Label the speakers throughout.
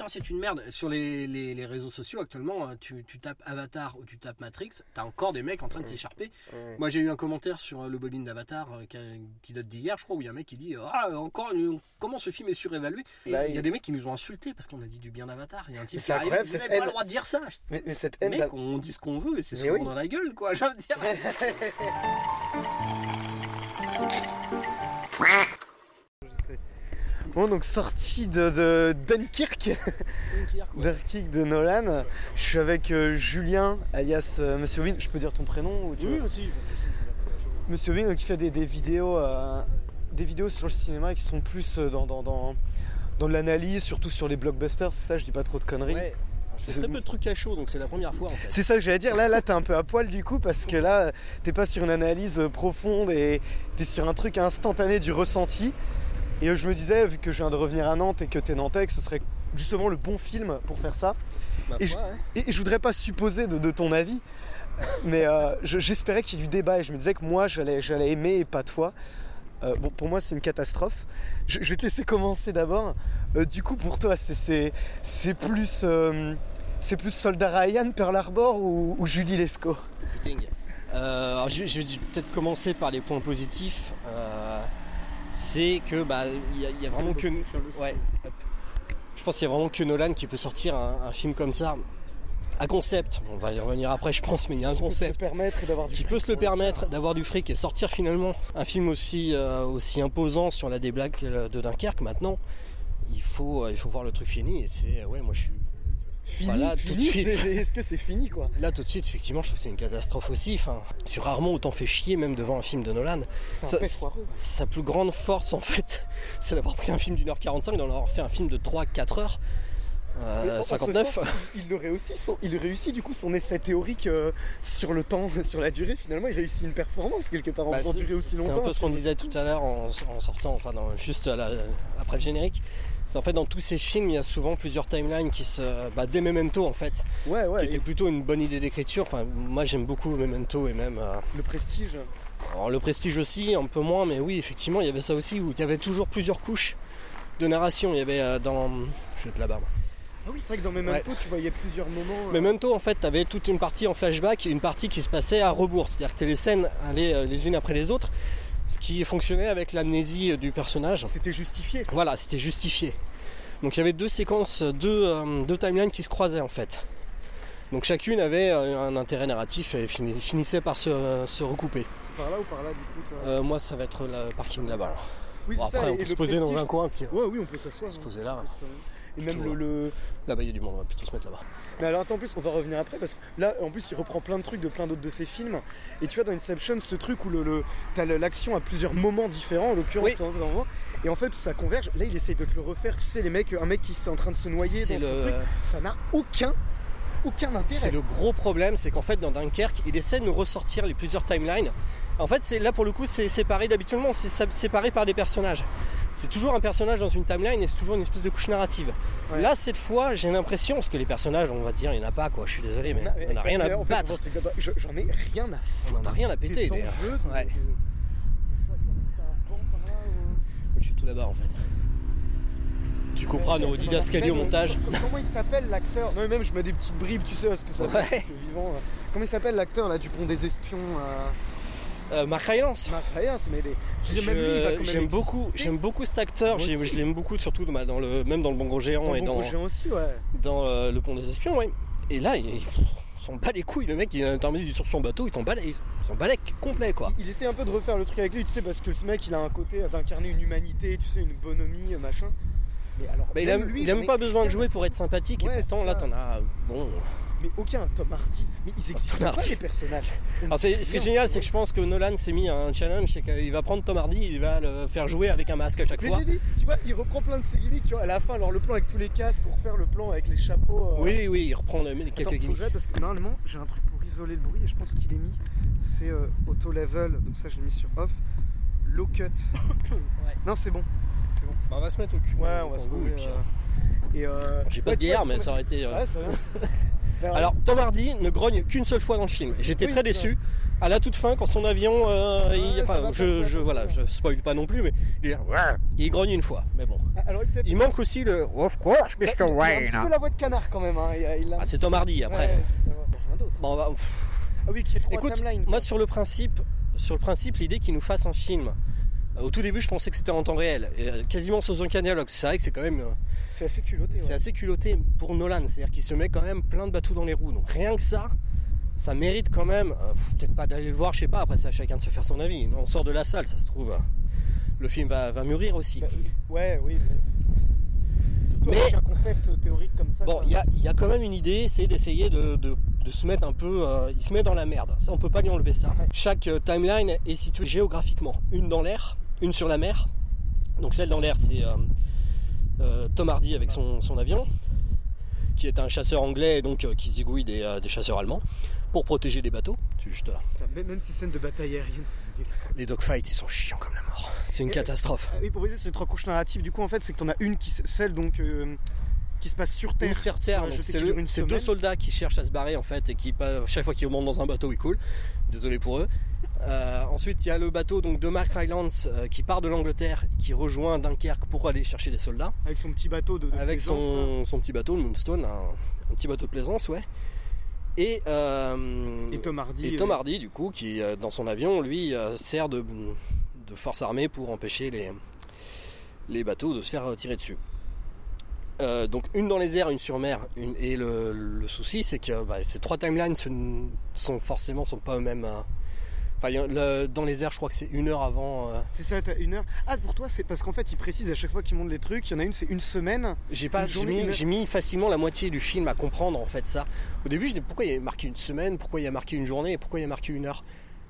Speaker 1: putain, c'est une merde. Sur les, les, les réseaux sociaux actuellement, hein, tu, tu tapes Avatar ou tu tapes Matrix, t'as encore des mecs en train de s'écharper.
Speaker 2: Ouais.
Speaker 1: Moi, j'ai eu un commentaire sur euh, le bobine d'Avatar euh, qui, qui date d'hier, je crois, où il y a un mec qui dit Ah, encore, euh, comment ce film est surévalué? Et
Speaker 2: Bah,
Speaker 1: il y a des mecs qui nous ont insultés parce qu'on a dit du bien d'Avatar. Il y a un type qui arrive, vous n'avez pas
Speaker 2: haine.
Speaker 1: le droit de dire ça.
Speaker 2: Mais, mais cette haine.
Speaker 1: Mec, on dit ce qu'on veut et c'est souvent
Speaker 2: oui.
Speaker 1: dans la gueule, quoi. Je veux dire.
Speaker 2: Bon, donc sortie de, de Dunkirk, Dunkirk de Nolan. Je suis avec euh, Julien, alias euh, Monsieur Win. Je peux dire ton prénom ou tu
Speaker 1: Oui,
Speaker 2: veux
Speaker 1: aussi.
Speaker 2: Monsieur Win, qui fait des, des vidéos, euh, des vidéos sur le cinéma qui sont plus dans, dans, dans, l'analyse, surtout sur les blockbusters. C'est ça, je dis pas trop de conneries.
Speaker 1: Ouais. Je fais
Speaker 2: C'est-
Speaker 1: très peu de trucs à chaud, donc c'est la première fois en fait.
Speaker 2: C'est ça que j'allais dire. Là, là, t'es un peu à poil du coup parce que là, t'es pas sur une analyse profonde et t'es sur un truc instantané du ressenti. Et je me disais, vu que je viens de revenir à Nantes et que t'es nantais, que ce serait justement le bon film pour faire ça.
Speaker 1: Ma
Speaker 2: Et
Speaker 1: foi, hein.
Speaker 2: Et, je voudrais pas supposer de, de ton avis, mais euh, je- j'espérais qu'il y ait du débat et je me disais que moi, j'allais j'allais aimer et pas toi. Euh, bon, pour moi, c'est une catastrophe. Je, je vais te laisser commencer d'abord. Euh, du coup, pour toi, c'est- plus. c'est plus Soldat Ryan, Pearl Harbor ou, ou Julie Lescaut?
Speaker 1: Alors, je, je vais peut-être commencer par les points positifs. Euh, c'est que bah il y, a- il y a vraiment que ouais. Je pense qu'il y a vraiment que Nolan qui peut sortir un, un film comme ça. À concept, on va y revenir après je pense, mais il y a un
Speaker 2: Qui peut se le
Speaker 1: concept
Speaker 2: permettre d'avoir du
Speaker 1: qui
Speaker 2: fric
Speaker 1: peut se le permettre d'avoir du fric et sortir finalement un film aussi, euh, aussi imposant sur la déblaque de Dunkerque maintenant. Il faut, euh, il faut voir le truc fini et c'est ouais moi je suis
Speaker 2: Fini,
Speaker 1: Voilà, tout de suite.
Speaker 2: c'est- Est-ce que c'est fini quoi
Speaker 1: Là tout de suite, effectivement, je trouve que c'est une catastrophe aussi. Enfin, sur rarement autant fait chier même devant un film de Nolan.
Speaker 2: C'est
Speaker 1: Ça-. Sa plus grande force en fait, c'est d'avoir pris un film d'une heure 45 d'en avoir fait un film de 3-4 heures. Euh,
Speaker 2: Mais en- en ce
Speaker 1: 59.
Speaker 2: sens, il, réussit son- il réussit du coup son essai théorique euh, sur le temps, sur la durée. Finalement, il réussit une performance quelque part en
Speaker 1: Bah,
Speaker 2: faisant
Speaker 1: c'est
Speaker 2: durer aussi
Speaker 1: c'est
Speaker 2: longtemps.
Speaker 1: un peu ce qu'on disait tout à l'heure en, en sortant, enfin juste à la- après le générique. C'est en fait dans tous ces films, il y a souvent plusieurs timelines qui se. Bah, des Memento en fait,
Speaker 2: Ouais, ouais.
Speaker 1: qui était
Speaker 2: et
Speaker 1: plutôt une bonne idée d'écriture. Enfin, moi j'aime beaucoup Memento et même. euh,
Speaker 2: le prestige.
Speaker 1: Alors, le prestige aussi, un peu moins, mais oui, effectivement, il y avait ça aussi, où il y avait toujours plusieurs couches de narration. Il y avait euh, dans. Je vais être là-bas. moi.
Speaker 2: Ah oui, c'est vrai que dans Memento, tu voyais plusieurs moments. euh,
Speaker 1: Memento, en fait, tu avais toute une partie en flashback et une partie qui se passait à rebours. C'est-à-dire que les scènes allaient les unes après les autres, ce qui fonctionnait avec l'amnésie euh, du personnage.
Speaker 2: C'était justifié.
Speaker 1: Voilà, c'était justifié. Donc il y avait deux séquences, deux, euh, deux timelines qui se croisaient en fait. Donc chacune avait euh, un intérêt narratif et fini- finissait par se, se recouper.
Speaker 2: C'est par là ou par là du coup
Speaker 1: Euh, moi, ça va être le parking là-bas.
Speaker 2: Oui,
Speaker 1: Bon,
Speaker 2: c'est ça,
Speaker 1: après, on peut se poser dans un coin, puis euh,
Speaker 2: Ouais, oui, on peut s'asseoir.
Speaker 1: se
Speaker 2: hein.
Speaker 1: poser là.
Speaker 2: Et même le, le-
Speaker 1: Là-bas, il y a du monde, on va plutôt se mettre là-bas.
Speaker 2: Mais alors attends, en plus, on va revenir après parce que là, en plus, il reprend plein de trucs de plein d'autres de ses films. Et tu vois, dans Inception, ce truc où le, le- t'as l'action à plusieurs moments différents, en l'occurrence,
Speaker 1: Oui.
Speaker 2: et en fait, ça converge. Là, il essaye de te le refaire. Tu sais, les mecs, un mec qui est en train de se noyer dans
Speaker 1: C'est
Speaker 2: son
Speaker 1: le,
Speaker 2: truc, ça n'a aucun, aucun
Speaker 1: c'est
Speaker 2: intérêt.
Speaker 1: le gros problème, c'est qu'en fait, dans Dunkerque, il essaie de nous ressortir les plusieurs timelines. En fait, c'est là pour le coup, c'est séparé d'habituellement, c'est séparé par des personnages. C'est toujours un personnage dans une timeline et c'est toujours une espèce de couche narrative.
Speaker 2: Ouais.
Speaker 1: Là, cette fois, j'ai l'impression, parce que les personnages, on va dire, il n'y en a pas, quoi. Je suis désolé, mais on n'a rien à
Speaker 2: en fait,
Speaker 1: battre.
Speaker 2: je- J'en ai rien à
Speaker 1: On n'en a rien à péter, d'ailleurs. Ouais. Je suis tout là-bas, en fait. Tu comprends nos didascaliers au montage.
Speaker 2: com- Comment il s'appelle l'acteur? Non, mais même je mets des petites bribes, tu sais, parce que ça
Speaker 1: Ouais.
Speaker 2: fait vivant. là. Comment il s'appelle l'acteur là du pont des espions euh,
Speaker 1: Euh, Mark Rylance.
Speaker 2: Mark mais les...
Speaker 1: J'aime beaucoup, j'aime beaucoup cet acteur. Je l'aime beaucoup, surtout dans, dans le, même dans le Bon Gros Géant
Speaker 2: Dans
Speaker 1: et dans,
Speaker 2: aussi, ouais.
Speaker 1: dans euh, le Pont des Espions. ouais. Et là, il, il s'en bat les couilles. Le mec, il est intermédiaire sur son bateau, il s'en bat, complet, quoi.
Speaker 2: Il, il essaie un peu de refaire le truc avec lui, tu sais, parce que ce mec, il a un côté d'incarner une humanité, tu sais, une bonhomie, machin. Mais alors,
Speaker 1: il a,
Speaker 2: lui,
Speaker 1: il a même pas besoin de jouer pour être sympathique.
Speaker 2: Ouais,
Speaker 1: et pourtant, là, t'en as. Bon.
Speaker 2: Mais aucun Tom Hardy. Mais ils existent
Speaker 1: Tom
Speaker 2: pas
Speaker 1: Hardy.
Speaker 2: les personnages. On
Speaker 1: Alors, c'est- ce qui est génial, c'est que je pense que Nolan s'est mis un challenge c'est qu'il va prendre Tom Hardy, il va le faire jouer avec un masque à chaque
Speaker 2: Mais
Speaker 1: fois.
Speaker 2: j'ai dit, tu vois, il reprend plein de ses gimmicks, tu vois, à la fin, alors le plan avec tous les casques, pour refaire le plan avec les chapeaux. euh,
Speaker 1: Oui, oui, il reprend le- quelques
Speaker 2: Attends,
Speaker 1: gimmicks.
Speaker 2: parce que normalement j'ai un truc pour isoler le bruit et je pense qu'il est mis. C'est euh, auto level, donc ça je l'ai mis sur off. Low cut. Non, c'est bon. C'est bon.
Speaker 1: Bah, on va se mettre au cul.
Speaker 2: Ouais, on va se poser.
Speaker 1: et
Speaker 2: euh, euh,
Speaker 1: J'ai pas
Speaker 2: ouais,
Speaker 1: de bière, mais ça aurait été. euh,
Speaker 2: Ouais, c'est bien.
Speaker 1: Alors Tom Hardy ne grogne qu'une seule fois dans le film. Et j'étais
Speaker 2: Oui,
Speaker 1: très déçu. À la toute fin, quand son avion, euh, il-
Speaker 2: Ouais,
Speaker 1: enfin, je, je voilà, je spoil pas non plus, mais il, il grogne une fois. Mais bon,
Speaker 2: Alors, peut-être-
Speaker 1: il manque aussi le Of course,
Speaker 2: il a-
Speaker 1: Mr.
Speaker 2: il a un
Speaker 1: Wayne.
Speaker 2: petit peu la voix de canard quand même. Hein. Il a- il a-
Speaker 1: Ah, c'est Tom Hardy après.
Speaker 2: Ouais, rien.
Speaker 1: Bon, on va- pff,
Speaker 2: Ah oui, qui est
Speaker 1: Écoute, moi sur le principe, sur le principe, l'idée qu'il nous fasse un film. Au tout début, je pensais que c'était en temps réel, et, euh, quasiment sans aucun dialogue. C'est vrai que c'est quand même, euh,
Speaker 2: C'est assez culotté.
Speaker 1: c'est
Speaker 2: ouais.
Speaker 1: assez culotté pour Nolan, c'est-à-dire qu'il se met quand même plein de bateaux dans les roues. Donc rien que ça, ça mérite quand même, euh, peut-être pas d'aller le voir, je sais pas. Après, c'est à chacun de se faire son avis. On sort de la salle, ça se trouve, euh, le film va, va mûrir aussi.
Speaker 2: Bah, ouais, oui. Mais... Surtout
Speaker 1: Mais-
Speaker 2: avec un concept théorique comme ça.
Speaker 1: Bon, il y a, il y a quand même une idée, c'est d'essayer de, de- de se mettre un peu. euh, il se met dans la merde. Ça, on peut pas lui enlever ça.
Speaker 2: Ouais.
Speaker 1: Chaque timeline est située géographiquement. Une dans l'air, une sur la mer. Donc celle dans l'air, c'est euh, euh, Tom Hardy avec son, son avion, qui est un chasseur anglais et donc euh, qui zigouille des, euh, des chasseurs allemands pour protéger les bateaux. C'est juste là.
Speaker 2: Même, ces scènes de bataille aérienne.
Speaker 1: Les dogfights, ils sont chiants comme la mort. C'est une
Speaker 2: Et-
Speaker 1: catastrophe.
Speaker 2: Oui, pour vous dire, c'est trois couches narratives. Du coup, en fait, c'est que t'en as une qui, celle donc, qui se passe sur Terre.
Speaker 1: Sur Terre, c'est deux soldats qui cherchent à se barrer en fait et qui chaque fois qu'ils remontent dans un bateau ils coulent. Désolé pour eux. Euh, ensuite il y a le bateau donc de Mark Rylance euh, qui part de l'Angleterre et qui rejoint Dunkerque pour aller chercher des soldats
Speaker 2: Avec son petit bateau de, de
Speaker 1: avec son, son petit bateau le Moonstone, un, un petit bateau de plaisance ouais. Et, euh,
Speaker 2: Et Tom Hardy.
Speaker 1: et Tom
Speaker 2: euh,
Speaker 1: Hardy du coup qui dans son avion lui sert de, de force armée pour empêcher les, les bateaux de se faire tirer dessus. Euh, donc une dans les airs, une sur mer, une- et le, le souci c'est que bah, ces trois timelines sont forcément sont pas eux-mêmes. euh, Enfin, le- dans les airs, je crois que c'est une heure avant. euh,
Speaker 2: C'est ça, t'as une heure. Ah, pour toi, c'est parce qu'en fait, il précise à chaque fois qu'il montre les trucs. Il y en a une, c'est une semaine.
Speaker 1: J'ai pas, mis, facilement la moitié du film à comprendre en fait ça. Au début, je disais pourquoi il y a marqué une semaine, pourquoi il y a marqué une journée? Et pourquoi il y a marqué une heure?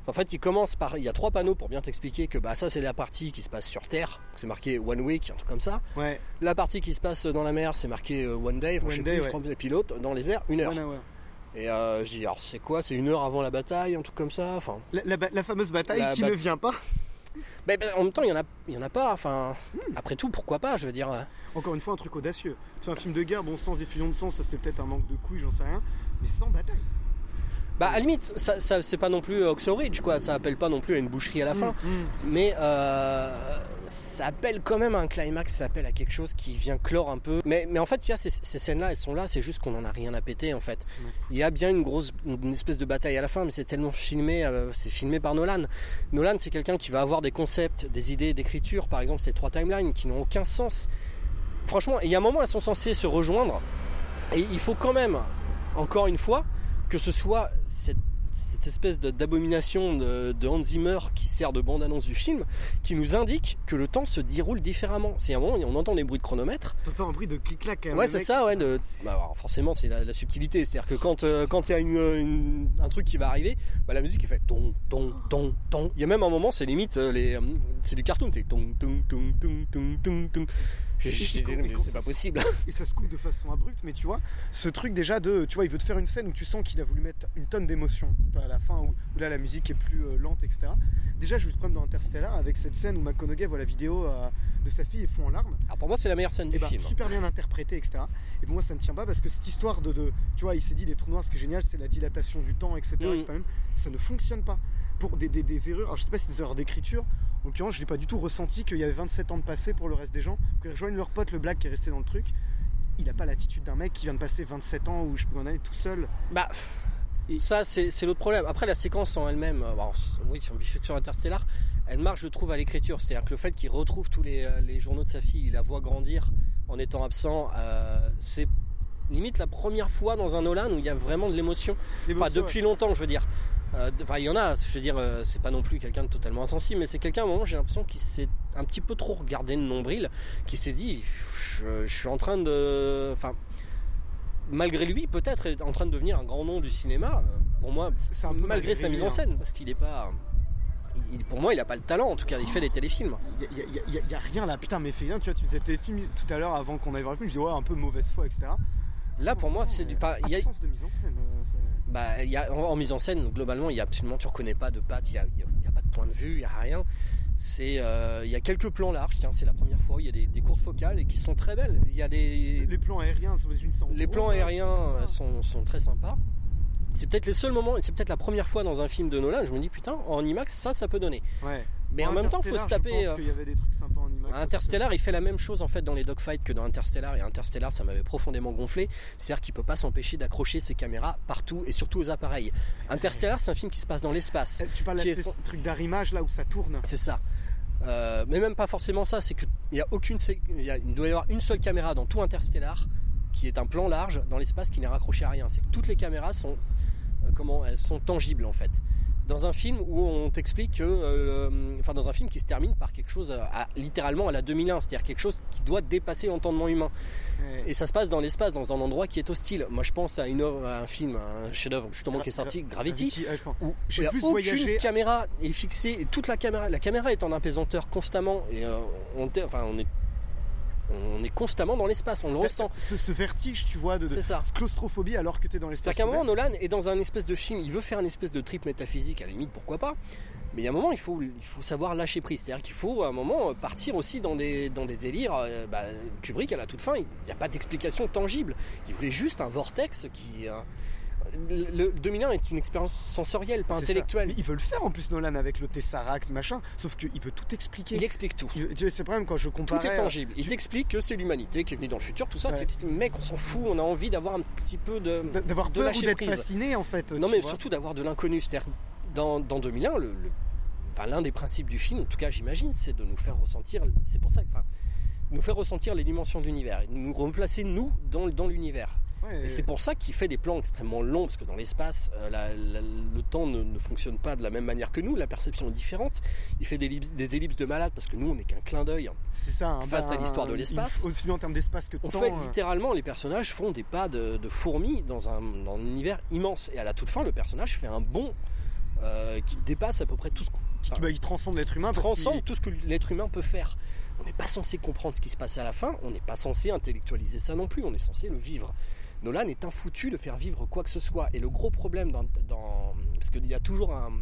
Speaker 1: En fait, il commence par, il y a trois panneaux pour bien t'expliquer que bah ça c'est la partie qui se passe sur Terre, c'est marqué one week, un truc comme ça.
Speaker 2: Ouais,
Speaker 1: La partie qui se passe dans la mer, c'est marqué euh, one day,
Speaker 2: One
Speaker 1: je sais
Speaker 2: day,
Speaker 1: plus, je
Speaker 2: ouais.
Speaker 1: crois, et puis l'autre dans les airs, une heure.
Speaker 2: one hour.
Speaker 1: Et euh, je dis alors c'est quoi, c'est une heure avant la bataille, un truc comme ça. Enfin,
Speaker 2: La, la fameuse bataille
Speaker 1: La
Speaker 2: qui
Speaker 1: ba-
Speaker 2: ne vient pas?
Speaker 1: en même temps il y en a, il y en a pas. Enfin, après tout, pourquoi pas, je veux dire. euh,
Speaker 2: Encore une fois, un truc audacieux. Tu fais un film de guerre, bon, sans effusion de sang, ça c'est peut-être un manque de couilles, j'en sais rien. Mais sans bataille.
Speaker 1: Bah à la limite, ça, ça- c'est pas non plus Oxo Ridge quoi, ça appelle pas non plus à une boucherie à la fin.
Speaker 2: Mm, mm.
Speaker 1: Mais euh, ça appelle quand même à un climax, ça appelle à quelque chose qui vient clore un peu. Mais, mais en fait, il y a ces, ces scènes-là, elles sont là, c'est juste qu'on en a rien à péter en fait. Il y a bien une grosse, une espèce de bataille à la fin, mais c'est tellement filmé, euh, c'est filmé par Nolan. Nolan, c'est quelqu'un qui va avoir des concepts, des idées d'écriture, par exemple ces trois timelines qui n'ont aucun sens. Franchement, il y a un moment, elles sont censées se rejoindre, et il faut quand même, encore une fois, que ce soit cette, cette espèce d'abomination de, de Hans Zimmer qui sert de bande-annonce du film, qui nous indique que le temps se déroule différemment. C'est un moment, on entend des bruits de chronomètre,
Speaker 2: T'entends un bruit de clic-clac même.
Speaker 1: Ouais, c'est ça, ouais. de- bah, alors, forcément, c'est la, la subtilité. C'est-à-dire que quand euh, quand il y a une, une- un truc qui va arriver, bah, la musique elle fait ton, ton, ton, ton. Il y a même un moment, c'est limite, euh, les, euh, c'est du cartoon, c'est ton, ton, ton, ton, ton, ton, ton.
Speaker 2: Quand
Speaker 1: C'est
Speaker 2: ça
Speaker 1: pas possible.
Speaker 2: Et ça se coupe de façon abrupte, mais tu vois, ce truc déjà de. Tu vois, il veut te faire une scène où tu sens qu'il a voulu mettre une tonne d'émotion à la fin, où, où là la musique est plus euh, lente, etc. Déjà, je juste problème dans Interstellar avec cette scène où McConaughey voit la vidéo euh, de sa fille et fond en larmes.
Speaker 1: Alors pour moi, c'est la meilleure scène
Speaker 2: Et
Speaker 1: du
Speaker 2: bah,
Speaker 1: film.
Speaker 2: super bien interprété, etc. Et pour moi, ça ne tient pas parce que cette histoire de. de- tu vois, il s'est dit les trous noirs, ce qui est génial, c'est la dilatation du temps, etc.
Speaker 1: Mm.
Speaker 2: Et quand même, ça ne fonctionne pas. Pour des, des- des erreurs, alors je sais pas si c'est des erreurs d'écriture, en l'occurrence, je n'ai pas du tout ressenti qu'il y avait 27 ans de passé pour le reste des gens, qu'ils rejoignent leur pote, le black qui est resté dans le truc. Il n'a pas l'attitude d'un mec qui vient de passer 27 ans où je peux en aller tout seul.
Speaker 1: Bah,
Speaker 2: Et-
Speaker 1: ça, c'est l'autre problème. Après, la séquence en elle-même, euh, oui, sur sur Interstellar, elle marche, je trouve, à l'écriture. C'est-à-dire que le fait qu'il retrouve tous les, euh, les journaux de sa fille, il la voit grandir en étant absent, euh, c'est limite la première fois dans un Nolan où il y a vraiment de l'émotion. Enfin, depuis longtemps, je veux dire. Euh, Enfin, il y en a, je veux dire, euh, c'est pas non plus quelqu'un de totalement insensible, mais c'est quelqu'un, à un moment, j'ai l'impression qu'il s'est un petit peu trop regardé le nombril, qui s'est dit, je, je suis en train de. Enfin, malgré lui, peut-être, est en train de devenir un grand nom du cinéma, euh, pour moi,
Speaker 2: C'est- c'est un peu
Speaker 1: malgré sa mise en
Speaker 2: hein.
Speaker 1: scène, parce qu'il est pas. il- pour moi, il a pas le talent, en tout cas, il fait des téléfilms.
Speaker 2: Il y a, rien là, putain, mais fais bien, tu vois, tu faisais tes films tout à l'heure avant qu'on aille voir le film, je dis ouais, un peu mauvaise foi, etc.
Speaker 1: Là, pour moi, c'est du. il y a-
Speaker 2: de mise en scène.
Speaker 1: Bah, y a, en, en mise en scène, globalement, il y a absolument, tu reconnais pas de patte, il y a, pas de point de vue, il y a rien. C'est, euh, il y a quelques plans larges, tiens, c'est la première fois. Il y a des, des courtes focales et qui sont très belles. Il y a des,
Speaker 2: Les plans aériens, sont
Speaker 1: les
Speaker 2: gros,
Speaker 1: plans
Speaker 2: là,
Speaker 1: aériens euh, sont, sont très sympas. C'est peut-être les seuls moments, et c'est peut-être la première fois dans un film de Nolan, je me dis putain, en IMAX, ça, ça peut donner.
Speaker 2: Ouais.
Speaker 1: Mais en même temps, faut se taper.
Speaker 2: Je
Speaker 1: euh,
Speaker 2: pense qu'il y avait des trucs sympas en IMAX.
Speaker 1: Interstellar, il fait la même chose en fait dans les dogfights que dans Interstellar. Et Interstellar, ça m'avait profondément gonflé. C'est-à-dire qu'il peut pas s'empêcher d'accrocher ses caméras partout et surtout aux appareils. Interstellar, c'est un film qui se passe dans l'espace.
Speaker 2: Eh, Tu parles de ce
Speaker 1: son-
Speaker 2: truc d'arrimage là où ça tourne.
Speaker 1: C'est ça. Euh, mais même pas forcément ça. C'est qu'il y a aucune, sé- il, y a- il doit y avoir une seule caméra dans tout Interstellar qui est un plan large dans l'espace qui n'est raccroché à rien. C'est que toutes les caméras sont euh, comment elles sont tangibles en fait. Dans un film où on t'explique que, euh, enfin dans un film qui se termine par quelque chose à, littéralement à la 2001, c'est-à-dire quelque chose qui doit dépasser l'entendement humain.
Speaker 2: Ouais.
Speaker 1: Et ça se passe dans l'espace, dans un endroit qui est hostile. Moi, je pense à une œuvre, à un film, à un chef-d'œuvre justement qui est sorti, Gravity,
Speaker 2: ah, pense.
Speaker 1: où il a
Speaker 2: plus
Speaker 1: aucune
Speaker 2: voyagé-
Speaker 1: caméra est fixée et toute la caméra, la caméra est en apesanteur constamment et euh, on, enfin, on est, on est constamment dans l'espace, on le ressent.
Speaker 2: Ce, ce vertige, tu vois, de, de
Speaker 1: C'est ça.
Speaker 2: claustrophobie alors que tu es dans l'espace.
Speaker 1: C'est-à-dire qu'à un moment. Nolan est dans un espèce de film, il veut faire une espèce de trip métaphysique, à la limite, pourquoi pas. Mais il y a un moment, il faut, il faut savoir lâcher prise. C'est-à-dire qu'il faut, à un moment, partir aussi dans des, dans des délires. euh, bah, Kubrick, à la toute fin, il n'y a pas d'explication tangible. Il voulait juste un vortex qui. euh, le, le 2001 est une expérience sensorielle, pas intellectuelle.
Speaker 2: Mais il veut le faire en plus, Nolan, avec le Tesseract, machin. Sauf qu'il veut tout expliquer.
Speaker 1: Il explique tout.
Speaker 2: C'est le problème quand je
Speaker 1: Tout
Speaker 2: compare.
Speaker 1: est tangible. Il t'explique que c'est l'humanité qui est venue dans le futur, tout ça.
Speaker 2: Ouais.
Speaker 1: Mec, on s'en fout, on a envie d'avoir un petit peu de.
Speaker 2: D'avoir
Speaker 1: de
Speaker 2: peur ou
Speaker 1: lâcher
Speaker 2: d'être fasciné en fait.
Speaker 1: Non, mais
Speaker 2: vois.
Speaker 1: surtout d'avoir de l'inconnu. C'est-à-dire, que dans, dans 2001, le, le- enfin, l'un des principes du film, en tout cas, j'imagine, c'est de nous faire ressentir. C'est pour ça que. enfin, nous faire ressentir les dimensions de l'univers, nous replacer nous dans, dans l'univers.
Speaker 2: Ouais,
Speaker 1: Et c'est pour ça qu'il fait des plans extrêmement longs, parce que dans l'espace, euh, le temps ne, ne fonctionne pas de la même manière que nous, la perception est différente. Il fait des ellipses, des ellipses de malade, parce que nous, on n'est qu'un clin d'œil.
Speaker 2: c'est ça. hein,
Speaker 1: face à
Speaker 2: bah,
Speaker 1: l'histoire de l'espace.
Speaker 2: Aussi bien en termes d'espace que de
Speaker 1: On
Speaker 2: temps.
Speaker 1: fait
Speaker 2: euh,
Speaker 1: littéralement, les personnages font des pas de, de fourmis dans un, dans un univers immense. Et à la toute fin, le personnage fait un bond euh, qui dépasse à peu près tout ce
Speaker 2: qui,
Speaker 1: enfin,
Speaker 2: bah, il transcende l'être humain. parce
Speaker 1: transcende tout ce que l'être humain peut faire. On n'est pas censé comprendre ce qui se passe à la fin, on n'est pas censé intellectualiser ça non plus, on est censé le vivre. Nolan est infoutu de faire vivre quoi que ce soit. Et le gros problème dans... dans- parce qu'il y a toujours un,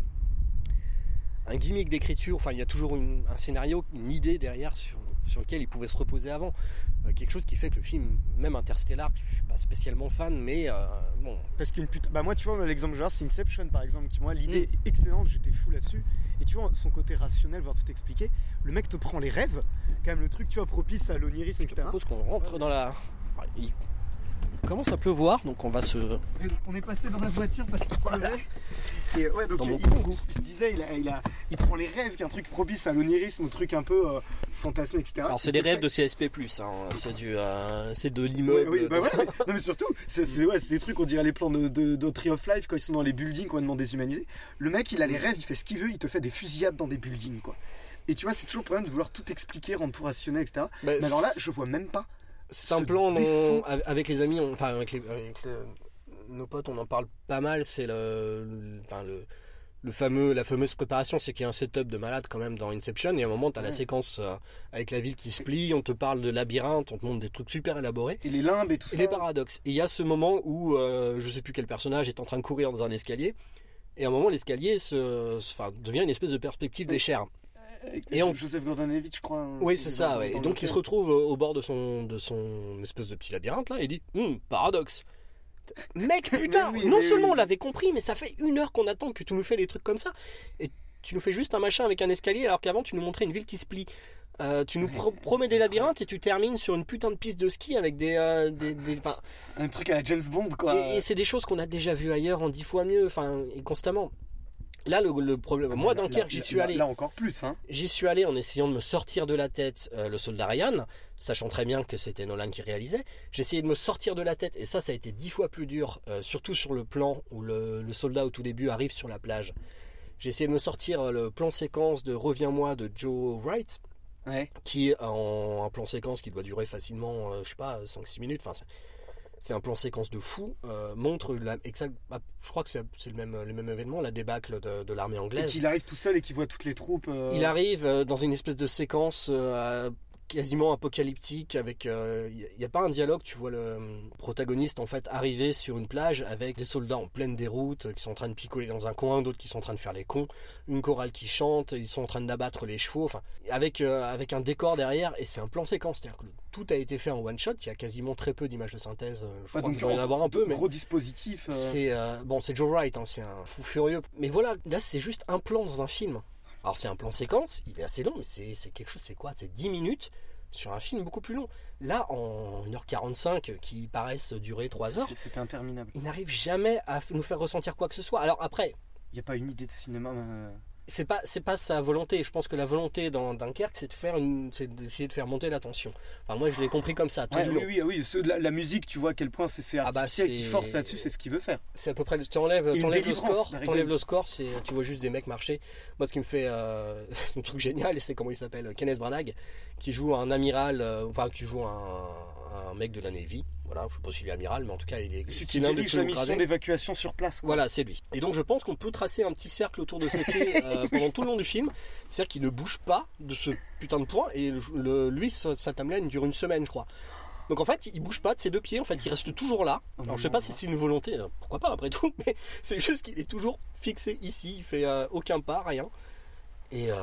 Speaker 1: un gimmick d'écriture, enfin il y a toujours une- un scénario, une idée derrière sur, sur lequel il pouvait se reposer avant. Euh, quelque chose qui fait que le film, même Interstellar, je suis pas spécialement fan, mais euh, bon,
Speaker 2: Parce qu'une putain. Bah, moi, tu vois, l'exemple genre, c'est Inception par exemple, qui, moi, l'idée
Speaker 1: Mm.
Speaker 2: est excellente, j'étais fou là-dessus. Et tu vois, son côté rationnel, voir tout expliquer. Le mec te prend les rêves, quand même, le truc, tu vois, propice à l'onirisme,
Speaker 1: je te
Speaker 2: etc.
Speaker 1: propose qu'on rentre dans la... Il commence à pleuvoir, donc on va se...
Speaker 2: On est passé dans la voiture parce qu'il pleuvait. Et ouais, donc
Speaker 1: Dans mon
Speaker 2: il- je, je disais, il, a, il, a- il prend les rêves, qui est un truc propice à l'onirisme, au truc un peu euh, fantasme, etc.
Speaker 1: Alors c'est
Speaker 2: Il
Speaker 1: des rêves de CSP+, hein. c'est du, euh, c'est de l'immeuble.
Speaker 2: oui, bah ouais, ouais. Non mais surtout, c'est ouais, des trucs, on dirait les plans de, de, de Tree of Life quand ils sont dans les buildings complètement déshumanisés. Le mec, il a les rêves, il fait ce qu'il veut, il te fait des fusillades dans des buildings, quoi. Et tu vois, c'est toujours le problème de vouloir tout expliquer, rendre tout rationnel, etc.
Speaker 1: Bah,
Speaker 2: Mais alors là, je vois même pas.
Speaker 1: C'est un plan avec les amis, on- enfin avec, les, avec les- nos potes, on en parle pas mal. C'est le, le- enfin, le, le fameux, la fameuse préparation, c'est qu'il y a un setup de malade quand même dans Inception. Et à un moment, tu as la séquence euh, avec la ville qui se plie, on te parle de labyrinthe, on te montre des trucs super élaborés.
Speaker 2: Et les limbes et tout
Speaker 1: Et
Speaker 2: ça.
Speaker 1: les paradoxes. Et il y a ce moment où euh, je sais plus quel personnage est en train de courir dans un escalier. Et à un moment, l'escalier se, se- enfin, devient une espèce de perspective d'échelle.
Speaker 2: Avec
Speaker 1: Et on-
Speaker 2: Joseph je crois.
Speaker 1: Oui, c'est
Speaker 2: est
Speaker 1: ça. ouais. Et donc il se retrouve au bord de son, de son espèce de petit labyrinthe là et il dit Hum, paradoxe. Mec, putain,
Speaker 2: oui,
Speaker 1: non seulement
Speaker 2: oui.
Speaker 1: on l'avait compris, mais ça fait une heure qu'on attend que tu nous fais des trucs comme ça. Et tu nous fais juste un machin avec un escalier alors qu'avant tu nous montrais une ville qui se plie. Euh, tu nous pro- promets des labyrinthes et tu termines sur une putain de piste de ski avec des. euh, des,
Speaker 2: Un truc à la James Bond, quoi.
Speaker 1: et et c'est des choses qu'on a déjà vues ailleurs en dix fois mieux, enfin, et constamment. Là, le, le problème. Moi,
Speaker 2: Là-
Speaker 1: Dunkerque, j'y suis allé.
Speaker 2: Là encore plus, hein.
Speaker 1: J'y suis allé en essayant de me sortir de la tête euh, le soldat Ryan, sachant très bien que c'était Nolan qui réalisait. J'ai essayé de me sortir de la tête, et ça, ça a été dix fois plus dur, euh, surtout sur le plan où le, le soldat au tout début arrive sur la plage. J'ai essayé de me sortir euh, le plan séquence de Reviens-moi de Joe Wright,
Speaker 2: Ouais.
Speaker 1: qui est en, un plan séquence qui doit durer facilement, euh, je sais pas, 5-6 minutes. Enfin, c'est- un plan séquence de fou. euh, montre la, exact, bah, je crois que c'est le même, le même événement, la débâcle de, de l'armée
Speaker 2: Et
Speaker 1: anglaise.
Speaker 2: qu'il arrive tout seul et qu'il voit toutes les troupes. euh,
Speaker 1: Il arrive euh, dans une espèce de séquence quasiment apocalyptique avec il euh, n'y a pas un dialogue tu vois le euh, protagoniste en fait arriver sur une plage avec des soldats en pleine déroute euh, qui sont en train de picoler dans un coin d'autres qui sont en train de faire les cons une chorale qui chante ils sont en train d'abattre les chevaux enfin avec avec un décor derrière et c'est un plan séquence c'est-à-dire que tout a été fait en one shot il y a quasiment très peu d'images de synthèse je crois qu'il doit y en avoir un peu mais
Speaker 2: gros dispositif
Speaker 1: c'est bon c'est Joe Wright hein, c'est un fou furieux mais voilà là c'est juste un plan dans un film alors c'est un plan séquence, il est assez long, mais c'est quelque chose, c'est quoi? C'est 10 minutes sur un film beaucoup plus long. Là, en 1h45, qui paraissent durer 3 heures,
Speaker 2: c'était interminable.
Speaker 1: Il n'arrive jamais à nous faire ressentir quoi que ce soit. Alors après...
Speaker 2: Il n'y a pas une idée de cinéma... Euh,
Speaker 1: c'est pas c'est pas sa volonté. Je pense que la volonté dans Dunkerque, c'est de faire une, c'est d'essayer de faire monter la tension. Enfin, moi, je l'ai compris comme ça. Tout
Speaker 2: oui, oui, oui, La, musique, tu vois à quel point c'est ah bah, qui force là-dessus, c'est ce qu'il veut faire.
Speaker 1: C'est à peu près. Tu enlèves, le score, enlèves le score, c'est tu vois juste des mecs marcher. Moi, ce qui me fait euh, un truc génial, c'est comment il s'appelle, Kenneth Branagh, qui joue un amiral, euh, enfin qui joue un, un mec de la Navy voilà, je sais pas s'il est amiral, mais en tout cas, il est.
Speaker 2: Celui qui dirige la mission d'évacuation sur place.
Speaker 1: Voilà, c'est lui. Et donc, je pense qu'on peut tracer un petit cercle autour de ses pieds euh, pendant tout le long du film. C'est-à-dire qu'il ne bouge pas de ce putain de point. Et le, lui, sa, timeline dure une semaine, je crois. Donc en fait, il bouge pas de ses deux pieds, en fait, il reste toujours là. Oh Alors je sais pas si c'est une volonté, euh, pourquoi pas après tout, mais c'est juste qu'il est toujours fixé ici, il fait euh, aucun pas, rien. Et euh...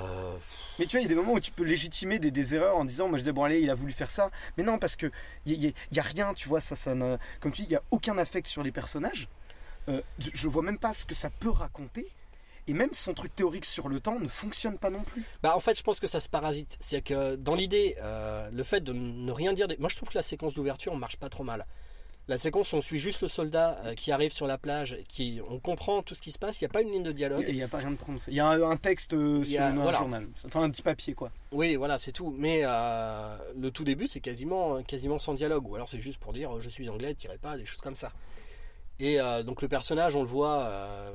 Speaker 2: Mais tu vois, il y a des moments où tu peux légitimer des, erreurs en disant, moi je disais, bon allez, il a voulu faire ça. Mais non, parce que il y, a rien, tu vois, ça, ça comme tu dis, il n'y a aucun affect sur les personnages. Euh, je vois même pas ce que ça peut raconter. Et même son truc théorique sur le temps ne fonctionne pas non plus.
Speaker 1: Bah en fait, je pense que ça se parasite. C'est que dans l'idée, euh, le fait de ne rien dire. Moi, je trouve que la séquence d'ouverture marche pas trop mal. La séquence, on suit juste le soldat euh, qui arrive sur la plage, qui, on comprend tout ce qui se passe, il n'y a pas une ligne de dialogue.
Speaker 2: Il n'y a pas rien de prononcé. Il y a un, texte euh, sur un journal, enfin un petit papier quoi.
Speaker 1: Oui, voilà, c'est tout. Mais euh, le tout début, c'est quasiment, quasiment sans dialogue. Ou alors c'est juste pour dire je suis anglais, tirez pas, des choses comme ça. Et donc le personnage, on le voit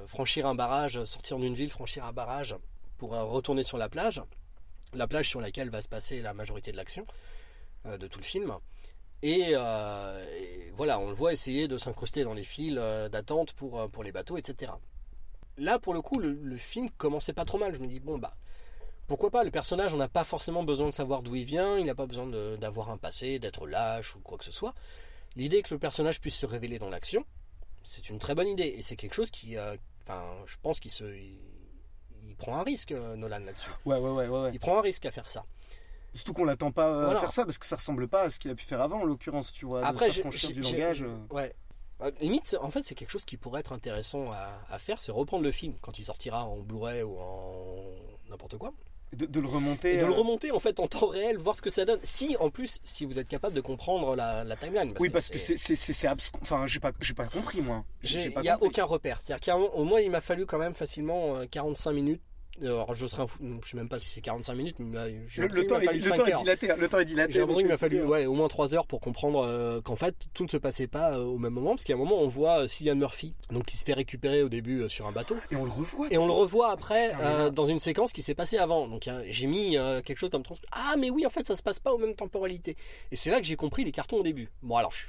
Speaker 1: franchir un barrage, sortir d'une ville, franchir un barrage pour retourner sur la plage. La plage sur laquelle va se passer la majorité de l'action de tout le film. Euh, et, voilà, on le voit essayer de s'incruster dans les files euh, d'attente pour, euh, pour les bateaux, etc. Là, pour le coup, le, film commençait pas trop mal. Je me dis, bon, bah, pourquoi pas? Le personnage, on n'a pas forcément besoin de savoir d'où il vient, il n'a pas besoin d'avoir un passé, d'être lâche ou quoi que ce soit. L'idée que le personnage puisse se révéler dans l'action, c'est une très bonne idée. Et c'est quelque chose qui. Enfin, je pense qu'il se. Il, prend un risque, Nolan, là-dessus.
Speaker 2: Ouais, ouais, ouais, ouais,
Speaker 1: Il prend un risque à faire ça.
Speaker 2: Surtout qu'on l'attend pas euh, à faire ça parce que ça ressemble pas à ce qu'il a pu faire avant en l'occurrence, tu vois.
Speaker 1: Après, j'ai du langage. Euh. Ouais. Euh, limite, en fait, c'est quelque chose qui pourrait être intéressant à, faire, c'est reprendre le film quand il sortira en Blu-ray ou en n'importe quoi.
Speaker 2: De, le remonter.
Speaker 1: Et de le remonter en fait en temps réel, voir ce que ça donne. Si en plus, si vous êtes capable de comprendre la, timeline.
Speaker 2: oui, parce que c'est Enfin, j'ai pas, pas compris moi.
Speaker 1: Il n'y a aucun repère. C'est-à-dire qu'au moins, il m'a fallu quand même facilement 45 minutes alors, je serais je sais même pas si c'est 45 minutes, mais
Speaker 2: le, le, temps, est, le temps est dilaté. Le temps est dilaté.
Speaker 1: J'ai l'impression qu'il m'a fallu ouais, au moins 3 heures pour comprendre euh, qu'en fait tout ne se passait pas euh, au même moment, parce qu'à un moment on voit euh, Cillian Murphy, donc qui se fait récupérer au début sur un bateau,
Speaker 2: et on le revoit.
Speaker 1: Et on le revoit après dans une séquence qui s'est passée avant. Donc j'ai mis quelque chose comme ah mais oui en fait ça se passe pas aux mêmes temporalités. Et c'est là que j'ai compris les cartons au début. Bon alors je,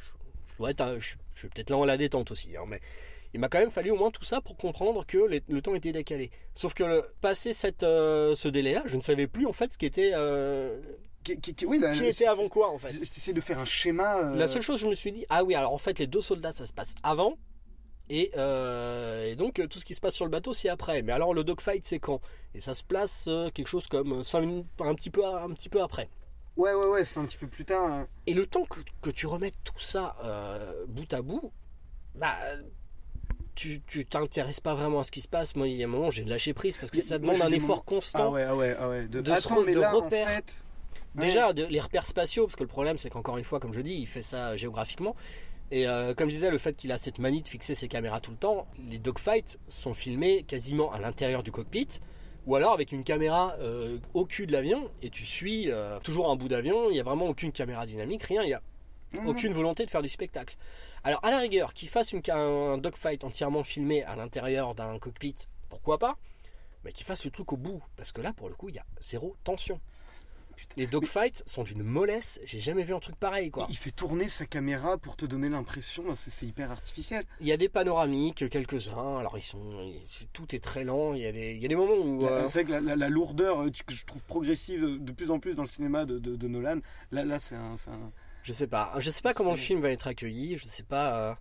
Speaker 1: dois être, je, suis peut-être là en la détente aussi, hein, mais il m'a quand même fallu au moins tout ça pour comprendre que le temps était décalé. Sauf que le, passé cette, euh, ce délai-là, je ne savais plus en fait ce qui était. Euh, qui, était avant quoi en fait
Speaker 2: C'est de faire un schéma. Euh,
Speaker 1: la seule chose, je me suis dit, ah oui, alors en fait, les deux soldats, ça se passe avant. Et, donc tout ce qui se passe sur le bateau c'est après. Mais alors le dogfight c'est quand? Et ça se place quelque chose comme 5 minutes, un petit peu, un petit peu après.
Speaker 2: Ouais ouais ouais, c'est un petit peu plus tard. Hein.
Speaker 1: Et le temps que, que tu remettes tout ça bout à bout, bah tu tu t'intéresses pas vraiment à ce qui se passe. Moi, il y a un moment, j'ai lâché prise parce que ça demande un effort constant.
Speaker 2: Ah ouais, ah ouais, ah ouais.
Speaker 1: De, de, repères. Déjà, les repères spatiaux, parce que le problème, c'est qu'encore une fois, comme je dis, il fait ça géographiquement. Et euh, comme je disais, le fait qu'il a cette manie de fixer ses caméras tout le temps, les dogfights sont filmés quasiment à l'intérieur du cockpit, ou alors avec une caméra euh, au cul de l'avion, et tu suis euh, toujours un bout d'avion, il n'y a vraiment aucune caméra dynamique, rien, il y a Mhm. Aucune volonté de faire du spectacle. Alors, à la rigueur, qu'il fasse une, un dogfight entièrement filmé à l'intérieur d'un cockpit, pourquoi pas Mais qu'il fasse le truc au bout. Parce que là, pour le coup, il y a zéro tension. Les dogfights sont d'une mollesse. J'ai jamais vu un truc pareil, quoi.
Speaker 2: Il fait tourner sa caméra pour te donner l'impression, c'est hyper artificiel.
Speaker 1: Il y a des panoramiques, quelques-uns. Alors ils sont, tout est très lent. Il y a des, il y a des moments où.
Speaker 2: Euh, c'est vrai que la, lourdeur que je trouve progressive de, plus en plus dans le cinéma de, Nolan. Là, là, c'est un,
Speaker 1: Je sais pas. Je sais pas comment le film va être accueilli. Je sais pas. Euh,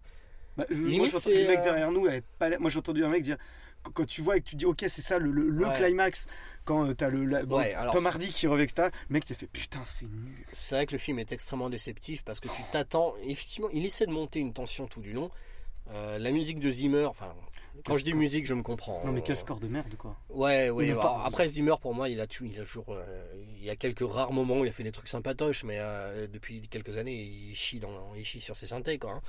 Speaker 2: bah, je, moi, j'ai entendu le mec derrière nous. Pas... Moi, j'ai entendu un mec dire quand tu vois et que tu dis ok c'est ça le, le, climax quand euh, t'as le Tom Hardy qui revient etc le mec t'es fait putain c'est nul
Speaker 1: c'est vrai que le film est extrêmement déceptif parce que tu t'attends effectivement il essaie de monter une tension tout du long euh, la musique de Zimmer enfin quand je dis musique je me comprends
Speaker 2: non mais quel score de merde quoi
Speaker 1: ouais ouais après Zimmer pour moi il a il a toujours euh, il y a quelques rares moments où il a fait des trucs sympatoches mais depuis quelques années il chie dans il chie sur ses synthés quoi hein.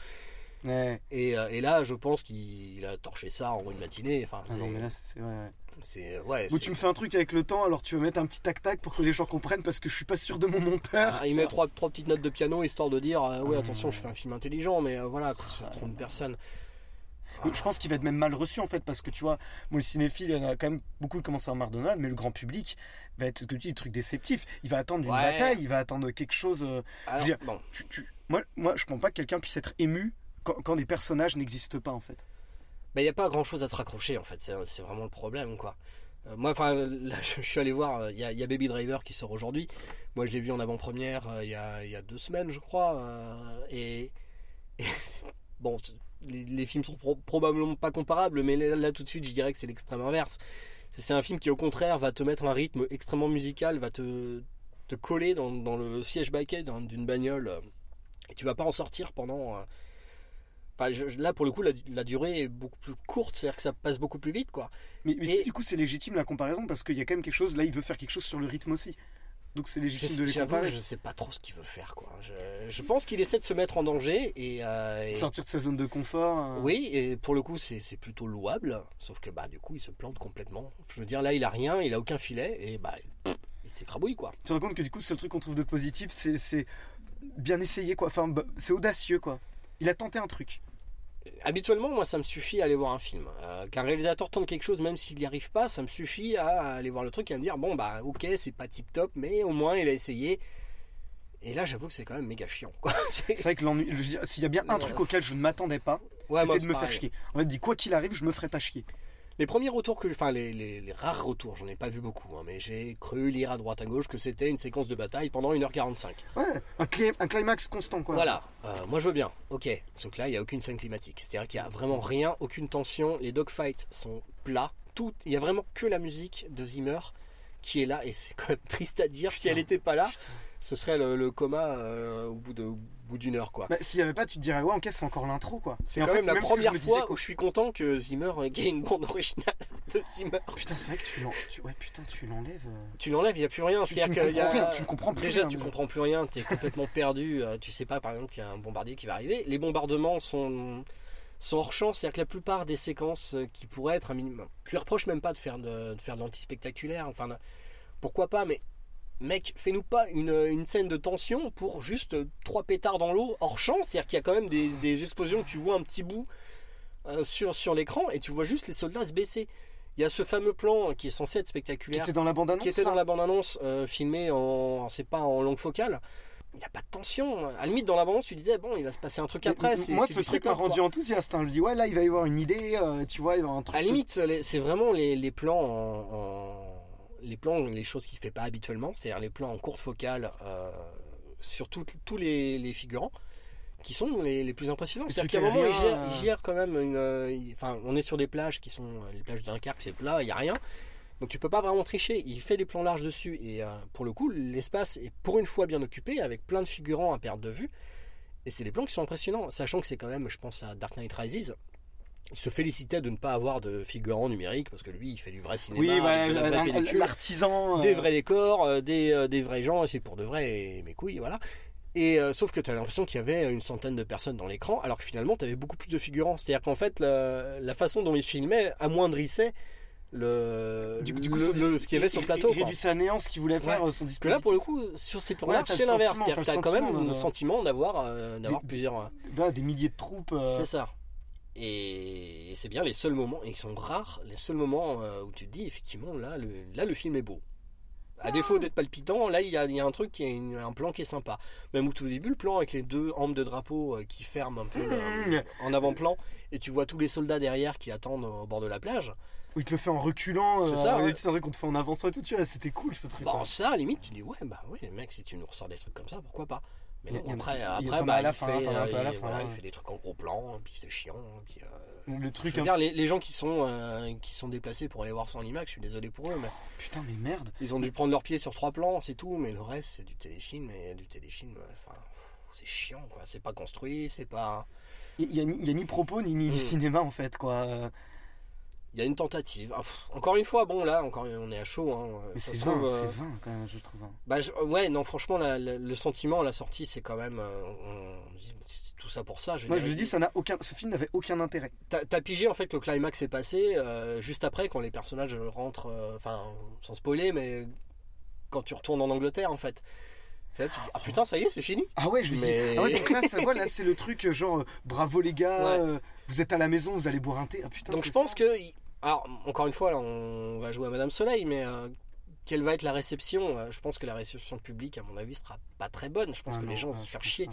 Speaker 1: Euh, et, là, je pense qu'il a torché ça en une matinée. Enfin,
Speaker 2: ah non, mais là, c'est. Ouais,
Speaker 1: c'est ouais,
Speaker 2: tu me fais un truc avec le temps, alors tu vas mettre un petit tac-tac pour que les gens comprennent parce que je suis pas sûr de mon monteur.
Speaker 1: Ah, il met trois, trois petites notes de piano histoire de dire euh, ouais, attention, je fais un film intelligent, mais euh, voilà, ça se trompe personne.
Speaker 2: Je pense qu'il va être même mal reçu en fait parce que tu vois, moi le cinéphile, il y en a quand même beaucoup qui commencent à McDonald's, mais le grand public va être que tu dis, des trucs déceptifs. Il va attendre une bataille, il va attendre quelque chose. bon. moi, moi, je comprends pas que quelqu'un puisse être ému quand, des personnages n'existent pas en fait.
Speaker 1: Il n'y a pas grand chose à se raccrocher en fait, c'est vraiment le problème quoi. Euh, moi, enfin, je suis allé voir, euh, il y, a Baby Driver qui sort aujourd'hui. Moi, je l'ai vu en avant-première euh, il y, a, deux semaines, je crois. et, bon, les, films sont probablement pas comparables, mais là, tout de suite, je dirais que c'est l'extrême inverse. C'est un film qui, au contraire, va te mettre un rythme extrêmement musical, va te, te coller dans, le siège baquet d'une bagnole, et tu vas pas en sortir pendant là, pour le coup, la, durée est beaucoup plus courte, c'est-à-dire que ça passe beaucoup plus vite, quoi.
Speaker 2: Mais, si du coup c'est légitime la comparaison, parce qu'il y a quand même quelque chose, là, il veut faire quelque chose sur le rythme aussi. Donc c'est légitime de les comparer.
Speaker 1: Je sais pas trop ce qu'il veut faire, quoi. Je, pense qu'il essaie de se mettre en danger et, euh,
Speaker 2: sortir de sa zone de confort.
Speaker 1: Euh. Oui, et pour le coup, c'est plutôt louable. Sauf que bah du coup, il se plante complètement. Je veux dire, là, il a rien, il a aucun filet et bah il s'écrabouille, quoi.
Speaker 2: Tu te rends compte que du coup, le seul truc qu'on trouve de positif, c'est bien essayé, quoi. Enfin, bah, c'est audacieux, quoi. Il a tenté un truc
Speaker 1: habituellement, moi, ça me suffit à aller voir un film. Euh, qu'un réalisateur tente quelque chose, même s'il n'y arrive pas, ça me suffit à aller voir le truc et à me dire bon, bah, ok, c'est pas tip top, mais au moins il a essayé. Et là, j'avoue que c'est quand même méga chiant.
Speaker 2: c'est vrai que l'ennui. S'il y a bien un truc auquel je ne m'attendais pas, c'était de me faire chier. On m'a dit quoi qu'il arrive, je me ferai pas chier.
Speaker 1: Les premiers retours que, enfin les, les, rares retours, j'en ai pas vu beaucoup, hein, mais j'ai cru lire à droite à gauche que c'était une séquence de bataille pendant 1h45.
Speaker 2: Ouais, un, un climax constant quoi.
Speaker 1: Voilà, euh, moi je veux bien, ok. Sauf que là, il n'y a aucune scène climatique. C'est-à-dire qu'il n'y a vraiment rien, aucune tension, les dogfights sont plats, tout, il y a vraiment que la musique de Zimmer qui est là, et c'est quand même triste à dire, si elle n'était pas là, ce serait le, coma euh, au bout de bout d'une heure quoi.
Speaker 2: Bah, S'il n'y avait pas, tu te dirais ouais, en c'est encore l'intro quoi.
Speaker 1: C'est quand même la première fois où je suis content que Zimmer ait une bande originale de Zimmer.
Speaker 2: Putain, c'est vrai que tu l'enlèves. Ouais, putain, tu l'enlèves. Euh.
Speaker 1: Tu l'enlèves, il n'y a plus rien.
Speaker 2: Tu, tu, ne rien, tu ne comprends plus
Speaker 1: Déjà, tu ne comprends plus rien, tu es complètement perdu. Euh, tu sais pas par exemple qu'il y a un bombardier qui va arriver. Les bombardements sont sont hors champ, c'est-à-dire que la plupart des séquences qui pourraient être un minimum. Je lui reproche même pas de faire de, de faire de l'anti-spectaculaire, enfin pourquoi pas, mais mec, fais-nous pas une, scène de tension pour juste trois pétards dans l'eau hors champ. C'est-à-dire qu'il y a quand même des, explosions, tu vois un petit bout euh, sur, sur l'écran et tu vois juste les soldats se baisser. Il y a ce fameux plan qui est censé être spectaculaire.
Speaker 2: Qui était dans la bande-annonce
Speaker 1: Qui était dans la bande-annonce, euh, filmé en. C'est pas en longue focale. Il n'y a pas de tension. À la limite, dans la bande tu disais, bon, il va se passer un truc après.
Speaker 2: Moi, ce truc m'a rendu enthousiaste. Hein. Je dis, ouais, là, il va y avoir une idée, euh, tu vois, il va y avoir un truc.
Speaker 1: À la limite, c'est vraiment les, plans en les plans, les choses qu'il fait pas habituellement, c'est-à-dire les plans en courte focale euh, sur tous les, figurants, qui sont les, plus impressionnants. C'est-à-dire qu'à un moment, il gère, quand même une. Euh, enfin, on est sur des plages qui sont euh, les plages Dunkerque, c'est plat, il y a rien. Donc tu peux pas vraiment tricher. Il fait des plans larges dessus et pour le coup, l'espace est pour une fois bien occupé avec plein de figurants à perte de vue. Et c'est des plans qui sont impressionnants, sachant que c'est quand même, je pense à Dark Knight Rises, il se félicitait de ne pas avoir de figurants numériques parce que lui il fait du vrai cinéma,
Speaker 2: oui, l'artisan,
Speaker 1: des euh. vrais décors, euh, des, euh, des, vrais gens et c'est pour de vrai mes couilles voilà. Et sauf que tu as l'impression qu'il y avait une centaine de personnes dans l'écran alors que finalement tu avais beaucoup plus de figurants. C'est-à-dire qu'en fait la, façon dont il filmait amoindrissait le, du, coup, ce qu'il y avait sur le plateau.
Speaker 2: Il réduisait à néant ce qu'il voulait faire son dispositif.
Speaker 1: Que là, pour le coup, sur ces plans-là, c'est l'inverse. Tu as, quand même le sentiment d'avoir plusieurs.
Speaker 2: des milliers de troupes.
Speaker 1: C'est ça. Et c'est bien les seuls moments, et ils sont rares, les seuls moments euh, où tu te dis effectivement là le, là le film est beau. À défaut d'être palpitant, là il y a, il y a un truc qui est une- un plan qui est sympa. Même au tout début, le plan avec les deux hampes de drapeau euh, qui ferment un peu
Speaker 2: Mmh.
Speaker 1: en avant-plan, et tu vois tous les soldats derrière qui attendent au bord de la plage.
Speaker 2: Où il te le fait en reculant.
Speaker 1: C'est
Speaker 2: euh,
Speaker 1: ça, ouais.
Speaker 2: C'est un truc qu'on te fait en avançant et tout. Tu vois, c'était cool ce truc.
Speaker 1: Bon, ça, à la limite, tu dis, ouais, bah oui, mec, si tu nous ressors des trucs comme ça, pourquoi pas Mais
Speaker 2: Il
Speaker 1: non, après,
Speaker 2: il
Speaker 1: après
Speaker 2: a
Speaker 1: bah,
Speaker 2: à la
Speaker 1: il,
Speaker 2: fin,
Speaker 1: fait,
Speaker 2: à la
Speaker 1: euh,
Speaker 2: fin,
Speaker 1: voilà,
Speaker 2: ouais.
Speaker 1: il fait des trucs en gros plan, puis c'est chiant. Puis, euh,
Speaker 2: Le
Speaker 1: je
Speaker 2: truc.
Speaker 1: veux
Speaker 2: un-
Speaker 1: dire, les, les gens qui sont, euh, qui sont déplacés pour aller voir ça en IMAX, je suis désolé pour eux, mais
Speaker 2: Putain, mais merde.
Speaker 1: ils ont dû prendre leur pied sur trois plans, c'est tout, mais le reste, c'est du téléfilm, et du téléfilm, enfin, c'est chiant, quoi. C'est pas construit, c'est pas.
Speaker 2: Il y, a ni- il y a ni propos ni, ni
Speaker 1: Mm.
Speaker 2: cinéma en fait, quoi.
Speaker 1: Il y a une tentative. Ah, pff, encore une fois, bon, là, encore, on est à chaud. Hein.
Speaker 2: Mais c'est
Speaker 1: se
Speaker 2: vain,
Speaker 1: trouve, euh,
Speaker 2: c'est vain quand même, je trouve. hein.
Speaker 1: Bah je- ouais non franchement la- la- le sentiment à la sortie c'est quand même euh, on, tout ça pour ça. Je
Speaker 2: Moi,
Speaker 1: dire,
Speaker 2: je me dis, ça n'a aucun. Ce film n'avait aucun intérêt.
Speaker 1: T'as pigé en fait que le climax est passé euh, juste après quand les personnages rentrent, euh, enfin sans spoiler mais quand tu retournes en Angleterre en fait. Là tu dis ah putain ça y est c'est fini.
Speaker 2: Ah ouais, je me
Speaker 1: Mais-
Speaker 2: dis. Ah ouais, donc là, ça, voilà, c'est le truc euh, genre, bravo les gars,
Speaker 1: Ouais.
Speaker 2: euh, vous êtes à la maison, vous allez boire un thé. Ah putain,
Speaker 1: Donc je pense
Speaker 2: ça.
Speaker 1: que alors encore une fois là on va jouer à Madame Soleil mais euh, quelle va être la réception? Euh, Je pense que la réception publique à mon avis sera pas très bonne. Je pense
Speaker 2: Ah
Speaker 1: que
Speaker 2: non,
Speaker 1: les gens
Speaker 2: ah,
Speaker 1: vont se faire chier.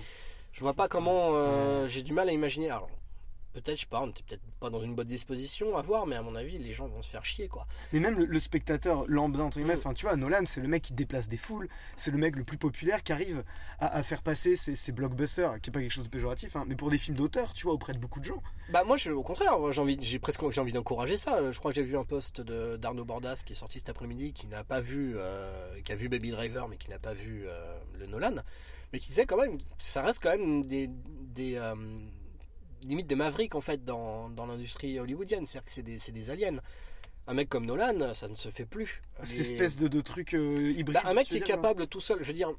Speaker 1: Je vois pas comment. euh, J'ai du mal à imaginer. Alors, peut-être, je sais pas, on était peut-être pas dans une bonne disposition à voir, mais à mon avis, les gens vont se faire chier, quoi.
Speaker 2: Mais même le, le spectateur lambda, entre guillemets,
Speaker 1: Mm.
Speaker 2: enfin, tu vois, Nolan, c'est le mec qui déplace des foules, c'est le mec le plus populaire qui arrive à, à faire passer ses, ses blockbusters, qui est pas quelque chose de péjoratif, hein, mais pour des films d'auteur, tu vois, auprès de beaucoup de gens.
Speaker 1: Bah, moi, je, au contraire, j'ai envie, j'ai presque j'ai envie d'encourager ça. Je crois que j'ai vu un post d'Arnaud Bordas qui est sorti cet après-midi, qui n'a pas vu, euh, qui a vu Baby Driver, mais qui n'a pas vu euh, le Nolan, mais qui disait quand même, ça reste quand même des. des euh, limite des mavericks en fait dans, dans l'industrie hollywoodienne, c'est-à-dire que c'est des, c'est des aliens. Un mec comme Nolan, ça ne se fait plus.
Speaker 2: Cette
Speaker 1: Les-
Speaker 2: espèce de, de truc euh, hybride.
Speaker 1: Bah, un mec qui est
Speaker 2: dire,
Speaker 1: capable tout seul, je veux dire,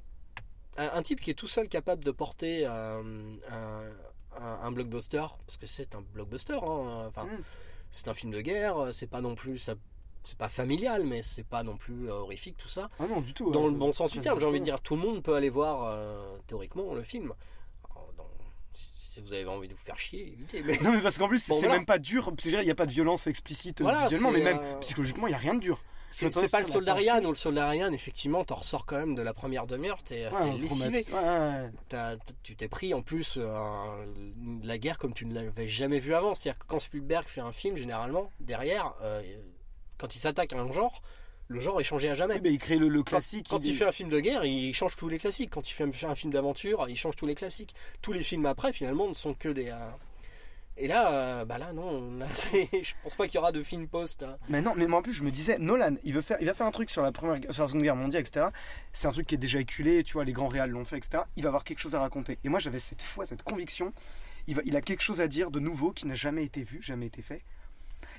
Speaker 1: un, un type qui est tout seul capable de porter euh, un, un- un blockbuster, parce que c'est un blockbuster, hein, enfin,
Speaker 2: Mm.
Speaker 1: c'est un film de guerre, c'est pas non plus, ça, c'est pas familial, mais c'est pas non plus euh, horrifique tout ça.
Speaker 2: Ah non, du tout.
Speaker 1: Dans
Speaker 2: ouais,
Speaker 1: le bon sens du terme, j'ai envie de dire, tout le monde peut aller voir euh, théoriquement le film. Si vous avez envie de vous faire chier, évitez. Mais...
Speaker 2: Non, mais parce qu'en plus,
Speaker 1: Bon,
Speaker 2: c'est
Speaker 1: voilà.
Speaker 2: même pas dur. Il n'y a pas de violence explicite
Speaker 1: Voilà,
Speaker 2: visuellement, mais même
Speaker 1: euh,
Speaker 2: psychologiquement, il n'y a rien de dur.
Speaker 1: C'est pas le
Speaker 2: tension.
Speaker 1: ou le soldat Ryan, effectivement, t'en ressors quand même de la première demi-heure, t'es
Speaker 2: Ouais,
Speaker 1: lessivé.
Speaker 2: ouais,
Speaker 1: tu t'es pris en plus euh, la guerre comme tu ne l'avais jamais vu avant. C'est-à-dire que quand Spielberg fait un film, généralement, derrière, euh, quand il s'attaque à un genre, le genre est changé à jamais.
Speaker 2: Oui, mais il crée le, le
Speaker 1: Quand,
Speaker 2: classique.
Speaker 1: quand il fait un film de guerre, il change tous les classiques. Quand il fait un, fait un film d'aventure, il change tous les classiques. Tous les films après, finalement, ne sont que des. euh, Et là, euh, bah là, non, on a- je pense pas qu'il y aura de film post. hein.
Speaker 2: Mais non, mais moi en plus je me disais, Nolan, il veut faire, il va faire un truc sur la première, sur la seconde guerre mondiale, etc. C'est un truc qui est déjà éculé, tu vois, les grands réals l'ont fait, etc. Il va avoir quelque chose à raconter. Et moi j'avais cette foi, cette conviction, il, va, il a quelque chose à dire de nouveau qui n'a jamais été vu, jamais été fait.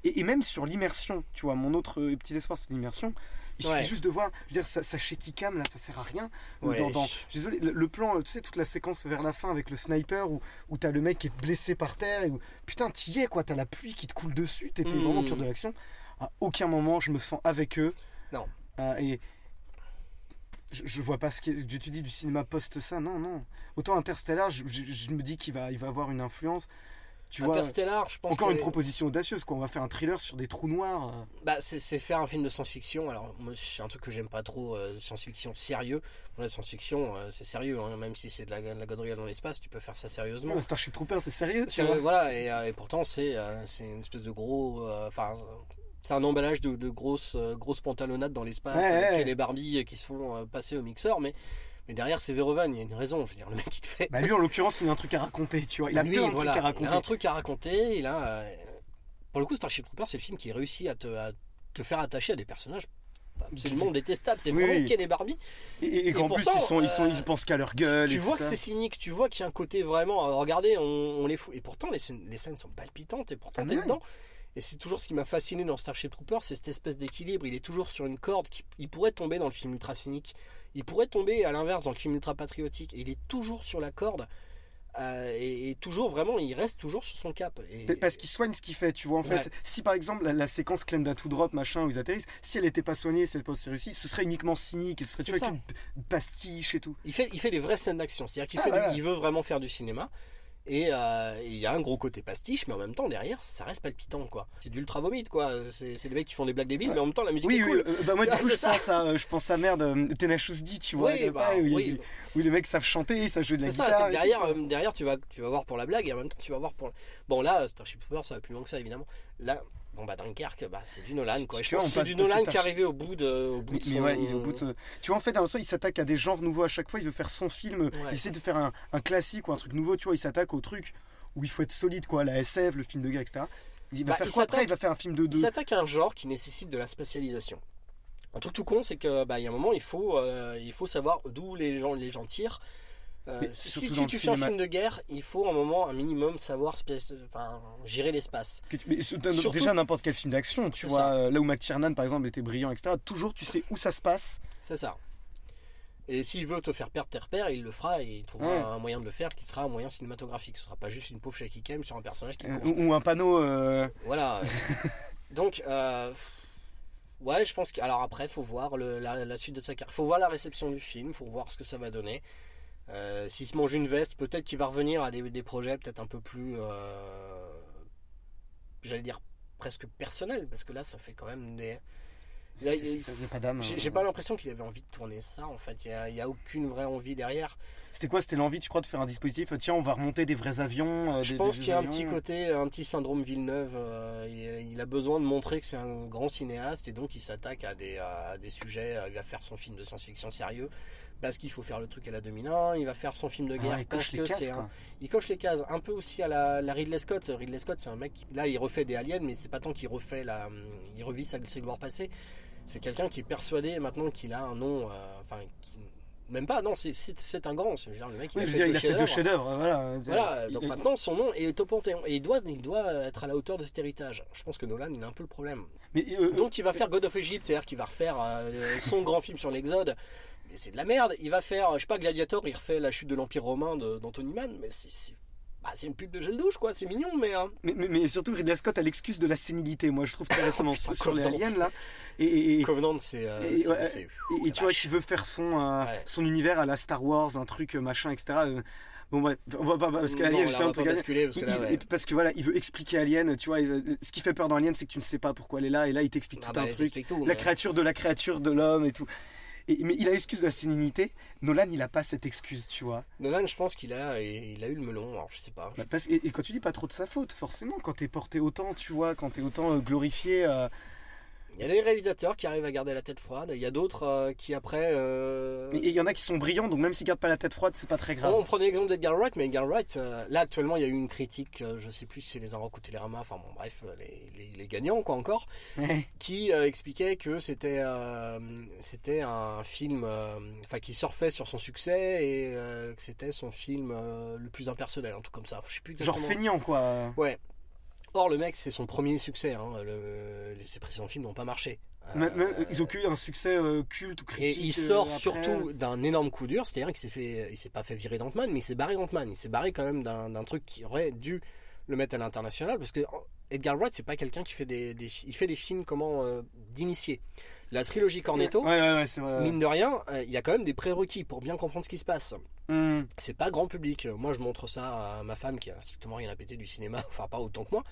Speaker 2: Et, et même sur l'immersion, tu vois, mon autre euh, petit espoir c'est l'immersion. Il
Speaker 1: Ouais.
Speaker 2: suffit juste de voir, je veux dire, ça, ça shaky cam là, ça sert à rien. Ou
Speaker 1: Ouais.
Speaker 2: Dans, désolé, le, plan, tu sais, toute la séquence vers la fin avec le sniper où, où t'as le mec qui est blessé par terre et où, putain, t'y es quoi, t'as la pluie qui te coule dessus, t'étais
Speaker 1: Mm.
Speaker 2: vraiment au cœur de l'action. À aucun moment je me sens avec eux.
Speaker 1: Non.
Speaker 2: Euh, et je, je vois pas ce que tu dis du cinéma post ça, non, non. Autant Interstellar, je, je- je me dis qu'il va, il va avoir une influence. Tu vois,
Speaker 1: Interstellar, je pense
Speaker 2: encore
Speaker 1: que-
Speaker 2: une proposition audacieuse, quoi. On va faire un thriller sur des trous noirs. euh.
Speaker 1: Bah, c'est faire un film de science-fiction. Alors, moi, c'est un truc que j'aime pas trop, euh, science-fiction sérieux. Bon, la science-fiction, euh, c'est sérieux, hein, même si c'est de la, de la dans l'espace, tu peux faire ça sérieusement.
Speaker 2: Ouais, Starship Troopers, c'est sérieux, tu vois.
Speaker 1: voilà, et, et pourtant, c'est une espèce de gros. Enfin. c'est un emballage de, de grosses, grosses pantalonnades dans l'espace,
Speaker 2: Ouais,
Speaker 1: avec
Speaker 2: ouais.
Speaker 1: les Barbies qui se font passer au mixeur, mais, mais derrière c'est Verhoeven, il y a une raison, je veux dire, le mec il te fait.
Speaker 2: Bah lui, en l'occurrence, il a un truc à raconter, tu vois. Il a
Speaker 1: Lui,
Speaker 2: plein de
Speaker 1: voilà,
Speaker 2: trucs à
Speaker 1: Il
Speaker 2: raconter.
Speaker 1: a un truc à raconter. Il a, euh, pour le coup, Starship Troopers, c'est le film qui réussit à te, à te faire attacher à des personnages absolument détestables. C'est
Speaker 2: Oui,
Speaker 1: vraiment
Speaker 2: oui.
Speaker 1: Ken et Barbie.
Speaker 2: Et, et
Speaker 1: Et
Speaker 2: qu'en plus, ils, sont, ils, sont,
Speaker 1: euh,
Speaker 2: ils pensent qu'à leur gueule.
Speaker 1: tu
Speaker 2: et
Speaker 1: vois
Speaker 2: tout
Speaker 1: que c'est cynique, tu vois qu'il y a un côté vraiment. euh, regardez, on, on les fout. Et pourtant, les scènes, les scènes sont palpitantes et pourtant
Speaker 2: Ah,
Speaker 1: t'es dedans. Et c'est toujours ce qui m'a fasciné dans Starship Troopers, c'est cette espèce d'équilibre. Il est toujours sur une corde. Qui, il pourrait tomber dans le film ultra cynique. Il pourrait tomber à l'inverse dans le film ultra patriotique. Et il est toujours sur la corde. euh, et, et toujours, vraiment, il reste toujours sur son cap. Et,
Speaker 2: Parce qu'il soigne ce qu'il fait, tu vois. En fait, si par exemple la, la séquence Clem to Drop, machin, où ils atterrissent, si elle n'était pas soignée, cette pas réussie, ce serait uniquement cynique, ce serait tu vois, p- pastiche et tout.
Speaker 1: Il fait, il fait des vraies scènes d'action. C'est-à-dire qu'il
Speaker 2: Ah,
Speaker 1: fait du-
Speaker 2: voilà.
Speaker 1: il veut vraiment faire du cinéma. Et il y a un gros côté pastiche, mais en même temps, derrière, ça reste palpitant, quoi. C'est du ultra vomite, quoi. C'est des mecs qui font des blagues débiles, mais en même temps, la musique est cool.
Speaker 2: Oui, bah moi, du coup, je pense, à, je pense à merde, Tenacious D, tu vois. Oui, bah, oui. Où, les mecs savent chanter, ça joue de la guitare. C'est ça,
Speaker 1: derrière, derrière tu, vas, tu vas voir pour la blague, et en même temps, tu vas voir pour. Bon, là, Starship Troopers, ça va plus loin que ça, évidemment. Là, Bon bah Dunkerque, bah, c'est du Nolan quoi. Je pense c'est du Nolan qui est arrivé au bout de, au bout de son...
Speaker 2: ouais, il est au bout de... Tu vois en fait, il s'attaque à des genres nouveaux à chaque fois. Il veut faire son film, il essaie de faire un, un, classique ou un truc nouveau. Tu vois, il s'attaque au truc où il faut être solide quoi, la SF, le film de guerre, etc. Il va bah, faire quoi après? Il va faire un film de deux.
Speaker 1: Il s'attaque à un genre qui nécessite de la spécialisation. Un truc tout con, c'est que bah il y a un moment, il faut, euh, il faut savoir d'où les gens, les gens tirent euh, si, tu fais un film de guerre, il faut un moment, un minimum, savoir enfin, gérer l'espace.
Speaker 2: Déjà n'importe quel film d'action, tu vois, euh, là où McTiernan par exemple était brillant, etc. Toujours tu sais où ça se passe.
Speaker 1: C'est ça. Et s'il veut te faire perdre tes repères, il le fera et il trouvera un moyen de le faire qui sera un moyen cinématographique. Ce sera pas juste une pauvre shaky cam sur un personnage qui
Speaker 2: euh, Ou, un panneau.
Speaker 1: Voilà. Donc, ouais, je pense que. Alors après, faut voir la, la, suite de sa carrière. Faut voir la réception du film, faut voir ce que ça va donner. Euh, s'il se mange une veste, peut-être qu'il va revenir à des, projets peut-être un peu plus, euh, j'allais dire presque personnels, parce que là, ça fait quand même des. J'ai pas l'impression qu'il avait envie de tourner ça en fait. Il n'y a, aucune vraie envie derrière.
Speaker 2: C'était quoi C'était l'envie, tu crois, de faire un dispositif Tiens, on va remonter des vrais avions.
Speaker 1: Euh, je pense qu'il y a un petit côté, un petit syndrome Villeneuve. il, a besoin de montrer que c'est un grand cinéaste et donc il s'attaque à des, à des sujets. il va faire son film de science-fiction sérieux parce qu'il faut faire le truc à la 2001, il va faire son film de guerre
Speaker 2: il
Speaker 1: parce
Speaker 2: que c'est
Speaker 1: il coche les cases un peu aussi à la, Ridley Scott. Ridley Scott c'est un mec là il refait des aliens mais c'est pas tant qu'il refait la il revit sa, ses gloires passées. C'est quelqu'un qui est persuadé maintenant qu'il a un nom euh, enfin même pas, non, c'est un grand. Dire, le mec, il, a, fait
Speaker 2: il a fait deux chefs-d'œuvre. Voilà.
Speaker 1: voilà donc maintenant, son nom est au panthéon. Et il doit, il doit être à la hauteur de cet héritage. Je pense que Nolan, il a un peu le problème. Mais, euh, donc, il va faire God of Egypt, c'est-à-dire qu'il va refaire euh, son grand film sur l'Exode c'est de la merde. Il va faire, je sais pas, Gladiator, il refait la chute de l'Empire romain d'Anthony Mann, mais c'est bah, c'est une pub de gel douche, quoi. C'est mignon, mais, hein.
Speaker 2: mais, mais, surtout, Ridley Scott a l'excuse de la sénilité. Moi, je trouve très récemment sur les aliens, là.
Speaker 1: Et, Covenant, c'est. Euh,
Speaker 2: et, tu vois, qui veut faire son, euh, son univers à la Star Wars, un truc euh, machin, etc. Bon bref, on va pas parce qu'Alien
Speaker 1: j'étais un truc parce, que,
Speaker 2: parce que voilà, il veut expliquer Alien, tu vois, ce qui fait peur dans Alien c'est que tu ne sais pas pourquoi elle est là et là il t'explique ah tout bah, un truc, la créature de la créature de l'homme et tout mais il a l'excuse de la sénilité. Nolan, il a pas cette excuse, tu vois.
Speaker 1: Nolan, je pense qu'il a, il a eu le melon. Alors, je sais pas.
Speaker 2: Bah, et, quand tu dis pas trop de sa faute, forcément, quand t'es porté autant, tu vois, quand t'es autant euh, glorifié. Euh,
Speaker 1: il y a des réalisateurs qui arrivent à garder la tête froide. Il y a d'autres euh, qui après.
Speaker 2: Euh... il y en a qui sont brillants, donc même s'ils gardent pas la tête froide, c'est pas très grave.
Speaker 1: on prenait l'exemple d'Edgar Wright, mais Edgar Wright, euh, là actuellement, il y a eu une critique, je sais plus si c'est les Enrocs ou Télérama, enfin bon, bref, les, les, gagnants quoi encore, qui expliquait que c'était c'était un film, enfin qui surfait sur son succès et que c'était son film le plus impersonnel, un truc comme ça. Je sais plus
Speaker 2: Genre feignant quoi.
Speaker 1: Ouais. Or, le mec, c'est son premier succès. Hein. ses précédents films n'ont pas marché.
Speaker 2: Euh, ils ont eu un succès euh, culte ou critique.
Speaker 1: Et il sort euh, surtout d'un énorme coup dur, c'est-à-dire qu'il s'est fait, il s'est pas fait virer d'Ant-Man, mais il s'est barré d'Ant-Man. Il s'est barré quand même d'un truc qui aurait dû le mettre à l'international, parce que Edgar Wright, c'est pas quelqu'un qui fait des, il fait des films comment d'initié. La trilogie Cornetto, mine de rien, il y a quand même des prérequis pour bien comprendre ce qui se passe. Hmm. C'est pas grand public. Moi, je montre ça à ma femme qui a strictement rien à péter du cinéma, enfin pas autant que moi.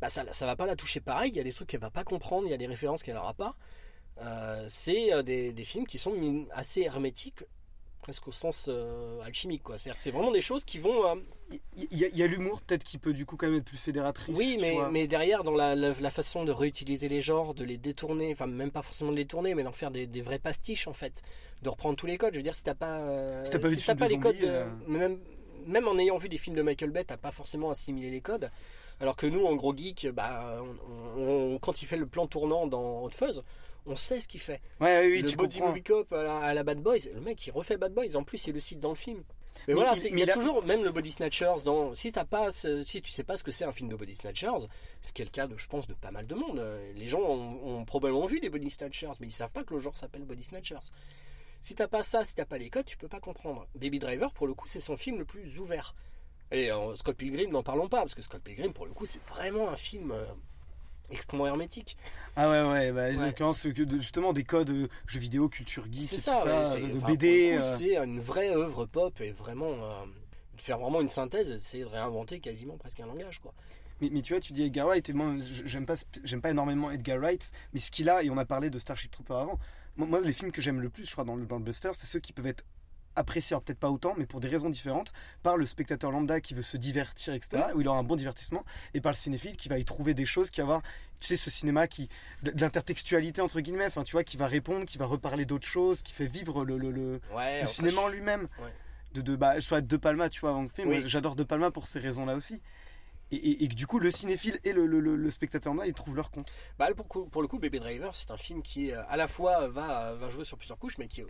Speaker 1: Bah ça, ça va pas la toucher pareil. Il y a des trucs qu'elle va pas comprendre, il y a des références qu'elle aura pas. Euh, c'est euh, des, des, films qui sont assez hermétiques, presque au sens euh, alchimique. Quoi. C'est, c'est vraiment des choses qui vont.
Speaker 2: Il y, a, l'humour peut-être qui peut du coup quand même être plus fédératrice.
Speaker 1: Oui, mais, mais derrière, dans la, la, façon de réutiliser les genres, de les détourner, enfin même pas forcément de les détourner, mais d'en faire des, des, vrais pastiches en fait, de reprendre tous les codes. Je veux dire, si t'as pas,
Speaker 2: si t'as pas, si t'as pas les codes,
Speaker 1: même, même en ayant vu des films de Michael Bay, t'as pas forcément assimilé les codes. Alors que nous, en gros geek, bah, quand il fait le plan tournant dans Hot Fuzz, on sait ce qu'il fait.
Speaker 2: Ouais, oui,
Speaker 1: le
Speaker 2: tu
Speaker 1: body movie cop à la, Bad Boys, le mec il refait Bad Boys. En plus, il le cite dans le film. Mais, voilà, il, y a, toujours même le Body Snatchers. Dans, si t'as pas, si tu sais pas ce que c'est un film de Body Snatchers, ce qui est le cas de, je pense, de pas mal de monde. Les gens ont, probablement vu des Body Snatchers, mais ils savent pas que le genre s'appelle Body Snatchers. Si t'as pas ça, si t'as pas les codes, tu peux pas comprendre. Baby Driver, pour le coup, c'est son film le plus ouvert. Et euh, Scott Pilgrim, n'en parlons pas, parce que Scott Pilgrim, pour le coup, c'est vraiment un film euh, extrêmement hermétique.
Speaker 2: Ah ouais, ouais, bah, justement des codes euh, jeux vidéo, culture geek, c'est ça, de BD.
Speaker 1: C'est une vraie œuvre pop et vraiment. de faire vraiment une synthèse, essayer de réinventer quasiment presque un langage, quoi.
Speaker 2: Mais, mais, tu vois, tu dis Edgar Wright, et moi, j'aime pas, j'aime pas énormément Edgar Wright, mais ce qu'il a, et on a parlé de Starship Trooper avant, moi, les films que j'aime le plus, je crois, dans le, dans le Buster, c'est ceux qui peuvent être apprécié, peut-être pas autant, mais pour des raisons différentes, par le spectateur lambda qui veut se divertir, etc., où il aura un bon divertissement, et par le cinéphile qui va y trouver des choses, qui va avoir, tu sais, ce cinéma qui, de, l'intertextualité, entre guillemets, enfin, tu vois, qui va répondre, qui va reparler d'autres choses, qui fait vivre le, le, le, cinéma en lui-même. De, de, bah, je De Palma, tu vois, avant le film, j'adore De Palma pour ces raisons-là aussi. Et, que du coup, le cinéphile et le, le, spectateur lambda, ils trouvent leur compte.
Speaker 1: Bah, pour, pour le coup, Baby Driver, c'est un film qui, euh, à la fois, va, va jouer sur plusieurs couches, mais qui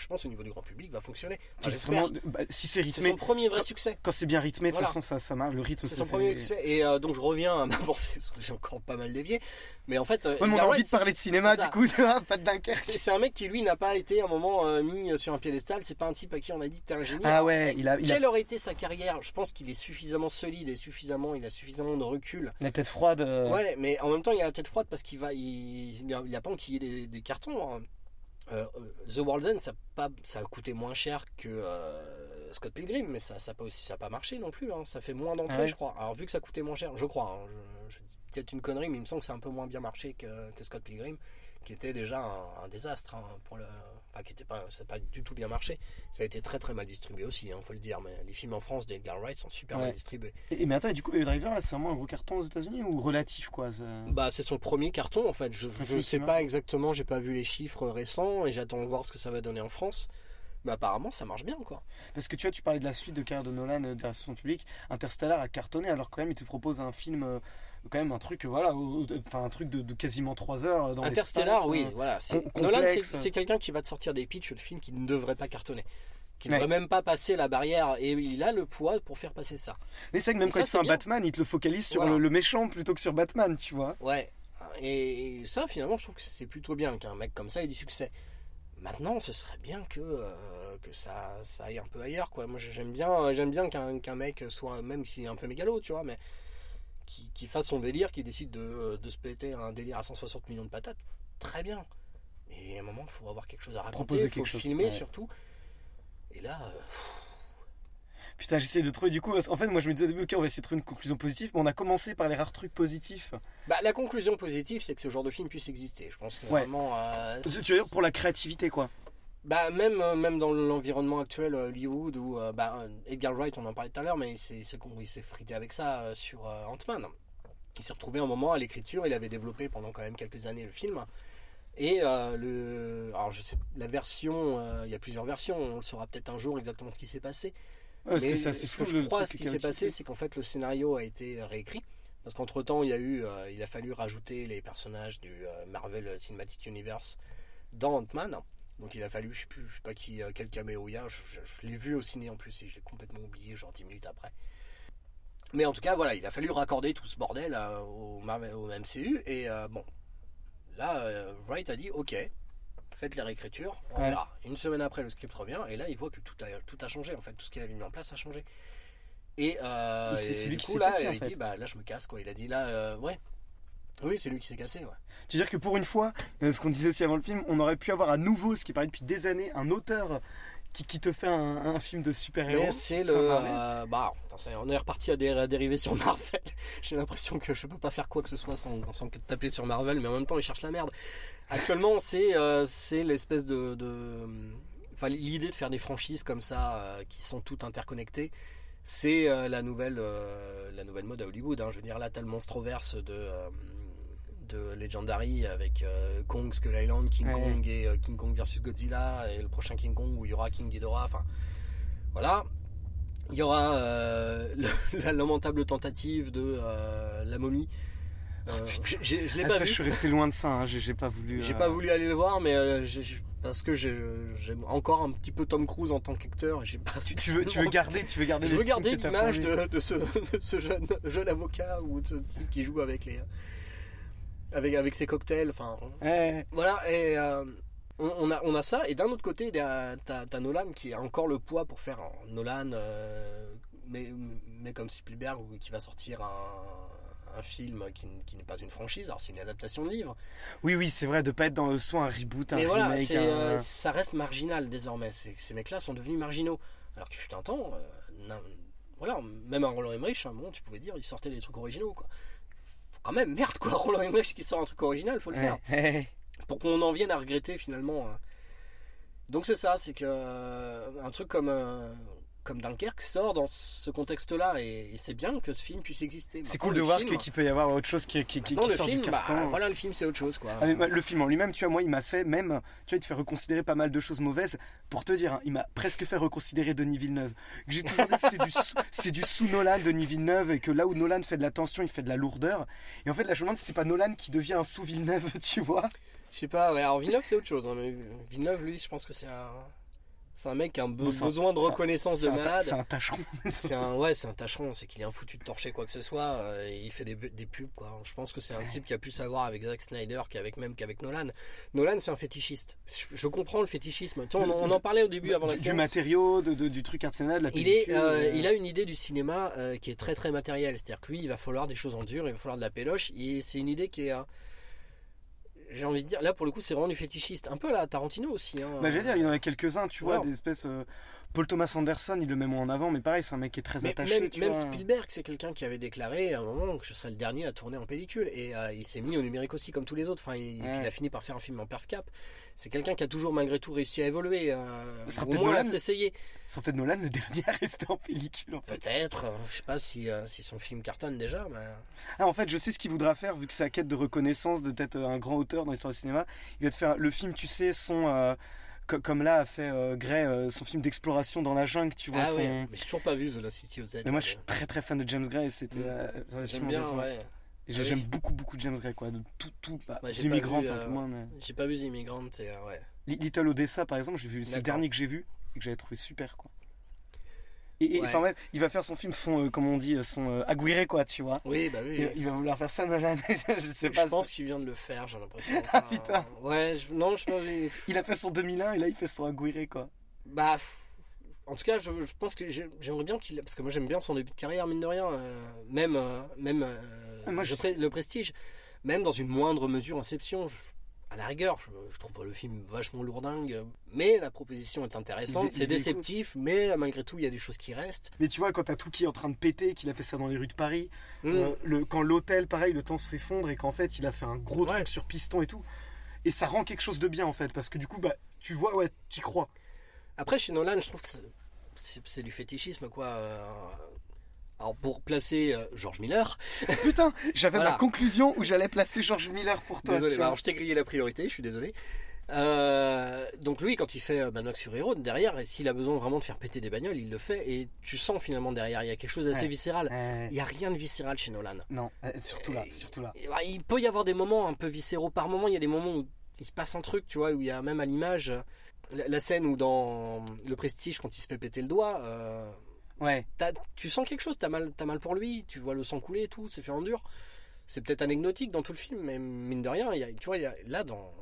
Speaker 1: je pense, au niveau du grand public, va fonctionner.
Speaker 2: Bah, si c'est rythmé.
Speaker 1: C'est son premier vrai succès.
Speaker 2: Quand c'est bien rythmé, de toute façon, ça, ça marche. Le rythme,
Speaker 1: c'est son premier succès. Et euh, donc, je reviens à ma pensée, parce que j'ai encore pas mal dévié. Mais en fait.
Speaker 2: Euh, on a envie de parler de cinéma, du coup, pas de Dunkerque.
Speaker 1: C'est un mec qui, lui, n'a pas été à un moment euh, mis sur un piédestal. C'est pas un type à qui on a dit, t'es un génie.
Speaker 2: Ah ouais, il a.
Speaker 1: Quelle aurait été sa carrière? Je pense qu'il est suffisamment solide et suffisamment. Il a suffisamment de recul.
Speaker 2: La tête froide.
Speaker 1: Ouais, mais en même temps, il a la tête froide parce qu'il va. Il, il, a, pas enquillé des, des cartons. Hein. Euh, The World's End, ça, pas, ça a coûté moins cher que euh, Scott Pilgrim, mais ça n'a ça pas, aussi, ça pas marché non plus. Hein. Ça fait moins d'entrées, ah je crois. Alors, vu que ça coûtait moins cher, je crois, hein, je, peut-être une connerie, mais il me semble que c'est un peu moins bien marché que, que Scott Pilgrim, qui était déjà un, désastre hein, pour le, enfin qui était pas, ça n'a pas du tout bien marché. Ça a été très très mal distribué aussi, il faut le dire. Mais les films en France d'Edgar Wright sont super mal distribués.
Speaker 2: Et, mais attends, du coup, Baby Driver, là, c'est vraiment un gros carton aux États-Unis ou relatif quoi
Speaker 1: Bah, c'est son premier carton en fait. Je, ne sais pas exactement, j'ai pas vu les chiffres récents et j'attends de voir ce que ça va donner en France. Mais apparemment, ça marche bien, quoi.
Speaker 2: Parce que tu vois, tu parlais de la suite de carrière de Nolan euh, de la public publique. Interstellar a cartonné, alors quand même, il te propose un film euh, quand même un truc voilà enfin un truc de, quasiment 3 heures dans
Speaker 1: Interstellar oui euh, voilà Nolan c'est quelqu'un qui va te sortir des pitchs de films qui ne devraient pas cartonner qui ne devrait même pas passer la barrière et il a le poids pour faire passer ça.
Speaker 2: Mais c'est que même quand il fait un Batman il te le focalise sur le, méchant plutôt que sur Batman tu vois.
Speaker 1: Ouais et, ça finalement je trouve que c'est plutôt bien qu'un mec comme ça ait du succès. Maintenant ce serait bien que euh, que ça ça aille un peu ailleurs quoi. Moi j'aime bien j'aime bien qu'un mec soit même s'il est un peu mégalo tu vois mais qui, fasse son délire, qui décide de, de, se péter un délire à 160 millions de patates, très bien. Mais à un moment, il faut avoir quelque chose à raconter, il faut filmer surtout. Et là. Euh,
Speaker 2: Putain, j'essaie de trouver du coup. En fait, moi je me disais au début, ok, on va essayer de trouver une conclusion positive, mais on a commencé par les rares trucs positifs.
Speaker 1: Bah, la conclusion positive, c'est que ce genre de film puisse exister. Je pense vraiment. Euh,
Speaker 2: tu veux dire pour la créativité, quoi
Speaker 1: bah même euh, même dans l'environnement actuel euh, Hollywood où euh, bah, Edgar Wright on en parlait tout à l'heure mais il s'est frité avec ça sur Ant-Man. Il s'est retrouvé un moment à l'écriture, il avait développé pendant quand même quelques années le film. Et le alors je sais la version il y a plusieurs versions, on le saura peut-être un jour exactement ce qui s'est passé.
Speaker 2: mais que ce que
Speaker 1: je crois ce qui s'est passé c'est qu'en fait le scénario a été réécrit parce qu'entre temps il y a eu il a fallu rajouter les personnages du Marvel Cinematic Universe dans Ant-Man donc il a fallu, je sais plus, je sais pas qui, euh, quel caméo il y a. Je, l'ai vu au ciné en plus et je l'ai complètement oublié, genre 10 minutes après. Mais en tout cas, voilà, il a fallu raccorder tout ce bordel euh, au, au, MCU. Et euh, bon, là, Wright a dit Ok, faites les réécritures. On Une semaine après, le script revient. Et là, il voit que tout a, tout a changé. En fait, tout ce qu'il avait mis en place a changé. Et, du coup, là, il dit bah, Là, je me casse. quoi. Il a dit Là, ouais, oui, c'est lui qui s'est cassé. Ouais.
Speaker 2: Tu veux dire que pour une fois, euh, ce qu'on disait aussi avant le film, on aurait pu avoir à nouveau, ce qui paraît depuis des années, un auteur qui, qui te fait un, film de super-héros.
Speaker 1: c'est le. Euh, bah, on est reparti à, dériver sur Marvel. J'ai l'impression que je peux pas faire quoi que ce soit sans, sans taper sur Marvel, mais en même temps, ils cherchent la merde. Actuellement, c'est euh, l'espèce de. Enfin, l'idée de faire des franchises comme ça, qui sont toutes interconnectées c'est la nouvelle la nouvelle mode à Hollywood. Hein. Je veux dire là, t'as le monstroverse de de Legendary avec euh, Kong Skull Island, King Kong et euh, King Kong versus Godzilla et le prochain King Kong où il y aura King Ghidorah. Enfin, voilà. Il y aura euh, la lamentable tentative de la momie. Oh, je l'ai ah, pas vu.
Speaker 2: Je suis resté loin de ça. Hein. J'ai pas voulu.
Speaker 1: J'ai pas voulu aller le voir, mais parce que j'aime encore un petit peu Tom Cruise en tant qu'acteur.
Speaker 2: Tu veux, tu veux garder, tu veux garder.
Speaker 1: Je veux garder l'image de, de, ce, de, ce, jeune, jeune avocat ou de, qui joue avec les avec, avec ses cocktails. Enfin, voilà. Et euh, on, a, on a ça. Et d'un autre côté, t'as as Nolan qui a encore le poids pour faire Nolan, euh, mais, mais comme Spielberg, qui va sortir un, un film qui, qui n'est pas une franchise, alors c'est une adaptation de livre.
Speaker 2: Oui, oui, c'est vrai de pas être dans le soit un reboot, un
Speaker 1: Mais voilà, euh, ça reste marginal désormais. Ces mecs-là sont devenus marginaux. Alors qu'il fut un temps, voilà, même un Roland Emmerich, à un moment, tu pouvais dire, il sortait des trucs originaux, quoi. Quand même, merde, quoi, Roland Emmerich qui sort un truc original, faut le faire. Pour qu'on en vienne à regretter, finalement. Hein. Donc c'est ça, c'est que euh, un truc comme euh, comme Dunkerque sort dans ce contexte-là et, c'est bien que ce film puisse exister.
Speaker 2: C'est cool de voir qu'il peut y avoir autre chose qui, qui, qui,
Speaker 1: non, le
Speaker 2: sort
Speaker 1: film,
Speaker 2: du
Speaker 1: bah, voilà, le film c'est autre chose quoi.
Speaker 2: Ah, le film en lui-même, tu vois, moi il m'a fait même, tu vois, il te fait reconsidérer pas mal de choses mauvaises. Pour te dire, hein, il m'a presque fait reconsidérer Denis Villeneuve. J'ai toujours dit que c'est du, c'est du sous Nolan Denis Villeneuve et que là où Nolan fait de la tension, il fait de la lourdeur. Et en fait, là je me demande si c'est pas Nolan qui devient un sous Villeneuve, tu vois.
Speaker 1: Je sais pas, ouais, alors Villeneuve c'est autre chose. Hein, mais Villeneuve, lui, je pense que c'est un c'est un mec qui a un besoin de reconnaissance de malade.
Speaker 2: C'est un tâcheron.
Speaker 1: c'est un ouais, c'est un tâcheron. C'est qu'il est un foutu de torcher quoi que ce soit. Euh, et il fait des, des, pubs quoi. Je pense que c'est un type qui a pu savoir avec Zack Snyder qu'avec même qu'avec Nolan. Nolan c'est un fétichiste. Je, comprends le fétichisme. on, en parlait au début avant la
Speaker 2: Du matériau, de, du truc artisanal, de la
Speaker 1: il est, euh, euh. il a une idée du cinéma qui est très très matérielle. C'est-à-dire que lui, il va falloir des choses en dur, il va falloir de la péloche. Et c'est une idée qui est j'ai envie de dire, là pour le coup, c'est vraiment du fétichiste. Un peu là, Tarantino aussi. Hein.
Speaker 2: Bah, j'allais dire, il y en a quelques-uns, tu vois, des espèces. Euh, Paul Thomas Anderson, il le met moins en avant, mais pareil, c'est un mec qui est très attaché.
Speaker 1: Même, Spielberg, c'est quelqu'un qui avait déclaré à un moment que je serais le dernier à tourner en pellicule. Et euh, il s'est mis au numérique aussi, comme tous les autres. Enfin, il, il a fini par faire un film en perf cap. C'est quelqu'un qui a toujours, malgré tout, réussi à évoluer. Euh, au moins à s'essayer.
Speaker 2: C'est peut-être Nolan le dernier à rester en pellicule. En
Speaker 1: fait. Peut-être. Je sais pas si, euh, si son film cartonne déjà. Mais...
Speaker 2: Ah, en fait, je sais ce qu'il voudra faire, vu que sa quête de reconnaissance, de d'être un grand auteur dans l'histoire du cinéma. Il va te faire le film, tu sais, son comme là a fait euh, Gray euh, son film d'exploration dans la jungle, tu vois.
Speaker 1: Ah mais j'ai toujours pas vu The City of Z.
Speaker 2: Mais moi, je suis très très fan de James Gray. C'était. Mm.
Speaker 1: Euh, J'aime bien, ouais.
Speaker 2: Ah j'aime beaucoup beaucoup James Gray quoi, de tout tout. Bah, Immigrant un peu moins. Mais...
Speaker 1: J'ai pas vu The Immigrant, ouais.
Speaker 2: Little Odessa par exemple, j'ai vu, c'est le dernier que j'ai vu et que j'avais trouvé super quoi. Et, enfin ouais, il va faire son film, son, euh, comme on dit, son euh, Aguirre quoi, tu vois.
Speaker 1: Oui, bah oui.
Speaker 2: Il, va vouloir faire ça Nolan. je sais pas.
Speaker 1: Je pense qu'il vient de le faire, j'ai l'impression.
Speaker 2: ah putain.
Speaker 1: Ouais, non, je pense.
Speaker 2: Il a fait son 2001 et là il fait son Aguirre quoi.
Speaker 1: Bah. En tout cas, je, pense que j'aimerais bien qu'il. Parce que moi j'aime bien son début de carrière, mine de rien. Euh, même. même ah, moi, je, sais le prestige. Même dans une moindre mesure, Inception. Je, à la rigueur, je, trouve le film vachement lourdingue, mais la proposition est intéressante, c'est déceptif, mais malgré tout, il y a des choses qui restent.
Speaker 2: Mais tu vois, quand t'as tout qui est en train de péter, qu'il a fait ça dans les rues de Paris, mm. euh, le, quand l'hôtel, pareil, le temps s'effondre et qu'en fait, il a fait un gros truc sur piston et tout, et ça rend quelque chose de bien en fait, parce que du coup, bah, tu vois, ouais, t'y crois.
Speaker 1: Après, chez Nolan, je trouve que c'est du fétichisme, quoi. Euh, alors pour placer euh, George Miller.
Speaker 2: Putain, j'avais ma conclusion où j'allais placer George Miller pour toi.
Speaker 1: Désolé, alors je t'ai grillé la priorité, je suis désolé. Euh, donc lui, quand il fait euh, Manox sur Hero, derrière, s'il a besoin vraiment de faire péter des bagnoles, il le fait. Et tu sens finalement derrière, il y a quelque chose d'assez viscéral. Il n'y a rien de viscéral chez Nolan.
Speaker 2: Non, surtout là, surtout là.
Speaker 1: Bah, il peut y avoir des moments un peu viscéraux. Par moment, il y a des moments où il se passe un truc, tu vois, où il y a même à l'image la, scène où dans Le Prestige, quand il se fait péter le doigt.
Speaker 2: Ouais.
Speaker 1: tu sens quelque chose, t'as mal, as mal pour lui, tu vois le sang couler et tout, c'est fait en dur. C'est peut-être anecdotique dans tout le film, mais mine de rien, y a, tu vois, y a, là dans,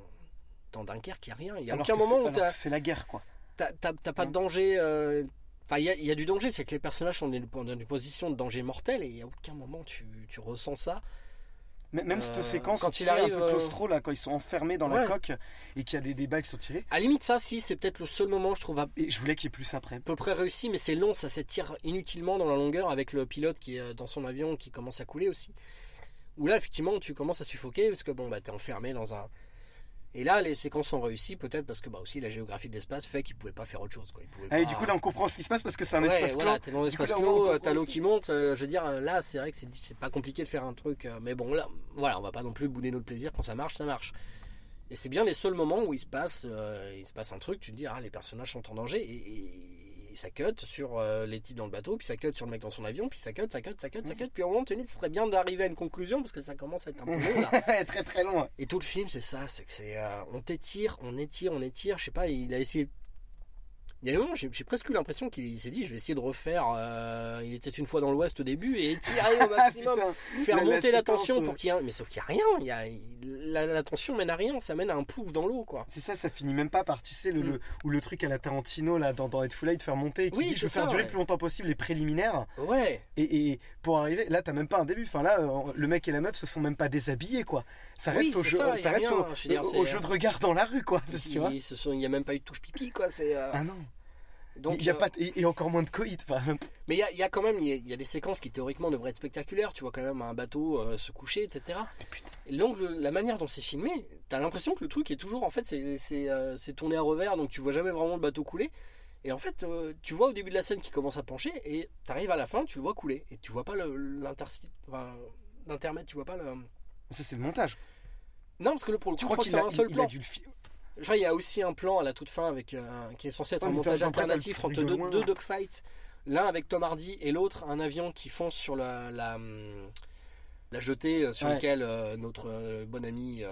Speaker 1: dans Dunkerque, il n'y a rien. Il n'y a aucun moment où
Speaker 2: C'est la guerre, quoi.
Speaker 1: T'as pas de danger. Euh, enfin, il y a, du danger, c'est que les personnages sont dans une position de danger mortel et il n'y a aucun moment tu, tu ressens ça.
Speaker 2: Même cette euh, séquence quand il arrive un peu euh, claustro là, quand ils sont enfermés dans la coque et qu'il y a des, débats qui sont tirés.
Speaker 1: À limite ça, si c'est peut-être le seul moment je trouve.
Speaker 2: Et je voulais qu'il y ait plus après. À
Speaker 1: peu près réussi, mais c'est long, ça s'étire inutilement dans la longueur avec le pilote qui est dans son avion qui commence à couler aussi. Où là effectivement tu commences à suffoquer parce que bon bah t'es enfermé dans un et là, les séquences sont réussies, peut-être parce que bah, aussi la géographie de l'espace fait qu'ils pouvaient pas faire autre chose. Quoi.
Speaker 2: Ah, et du coup, là, on comprend ce qui se passe parce que c'est un espace clos.
Speaker 1: Voilà, t'es dans un espace clos, t'as l'eau qui monte. Euh, je veux dire, là, c'est vrai que c'est pas compliqué de faire un truc. Euh, mais bon, là, voilà, on va pas non plus bouder notre plaisir. Quand ça marche, ça marche. Et c'est bien les seuls moments où il se passe, euh, il se passe un truc. Tu te dis, ah, les personnages sont en danger. et ça cut sur euh, les types dans le bateau, puis ça cut sur le mec dans son avion, puis ça cut, ça cut, ça cut, ça cut. Puis au moment donné, ce serait bien d'arriver à une conclusion parce que ça commence à être un peu long
Speaker 2: là. très très long.
Speaker 1: Et tout le film, c'est ça, c'est que c'est euh, on t'étire, on étire, on étire. Je sais pas, il a essayé il y a des moments, j'ai presque eu l'impression qu'il s'est dit, je vais essayer de refaire. Euh, il était une fois dans l'Ouest au début et étirer au maximum, faire monter la, tension pour qu'il y ait. Mais sauf qu'il n'y a rien. Il y a, la, tension mène à rien, ça mène à un pouf dans l'eau, quoi.
Speaker 2: C'est ça, ça finit même pas par, tu sais, le, mm. ou le truc à la Tarantino là dans, dans Full Light, faire monter, qui oui, dit, je veux faire durer le plus longtemps possible les préliminaires.
Speaker 1: Ouais.
Speaker 2: Et, pour arriver, là, t'as même pas un début. Enfin là, euh, le mec et la meuf se sont même pas déshabillés, quoi. Ça reste au jeu, ça, reste au, jeu de regard dans la rue, quoi.
Speaker 1: Il n'y a même pas eu de touche pipi, quoi. C'est.
Speaker 2: Euh, ah non. Donc, il y a pas et, encore moins de coït.
Speaker 1: Mais il y, a, quand même il y, a des séquences qui théoriquement devraient être spectaculaires. Tu vois quand même un bateau se coucher, etc. L'angle, la manière dont c'est filmé, t'as l'impression que le truc est toujours en fait c'est tourné à revers, donc tu vois jamais vraiment le bateau couler. Et en fait, tu vois au début de la scène qui commence à pencher et tu arrives à la fin, tu le vois couler et tu vois pas l'intermède, tu vois pas le.
Speaker 2: Ça c'est le montage.
Speaker 1: Non, parce que le, pour le coup, je crois que c'est un seul plan. il y a aussi un plan à la toute fin avec, euh, qui est censé être un montage alternatif entre deux, deux dogfights. L'un avec Tom Hardy et l'autre un avion qui fonce sur la, la, hum, la jetée euh, sur laquelle euh, notre bon ami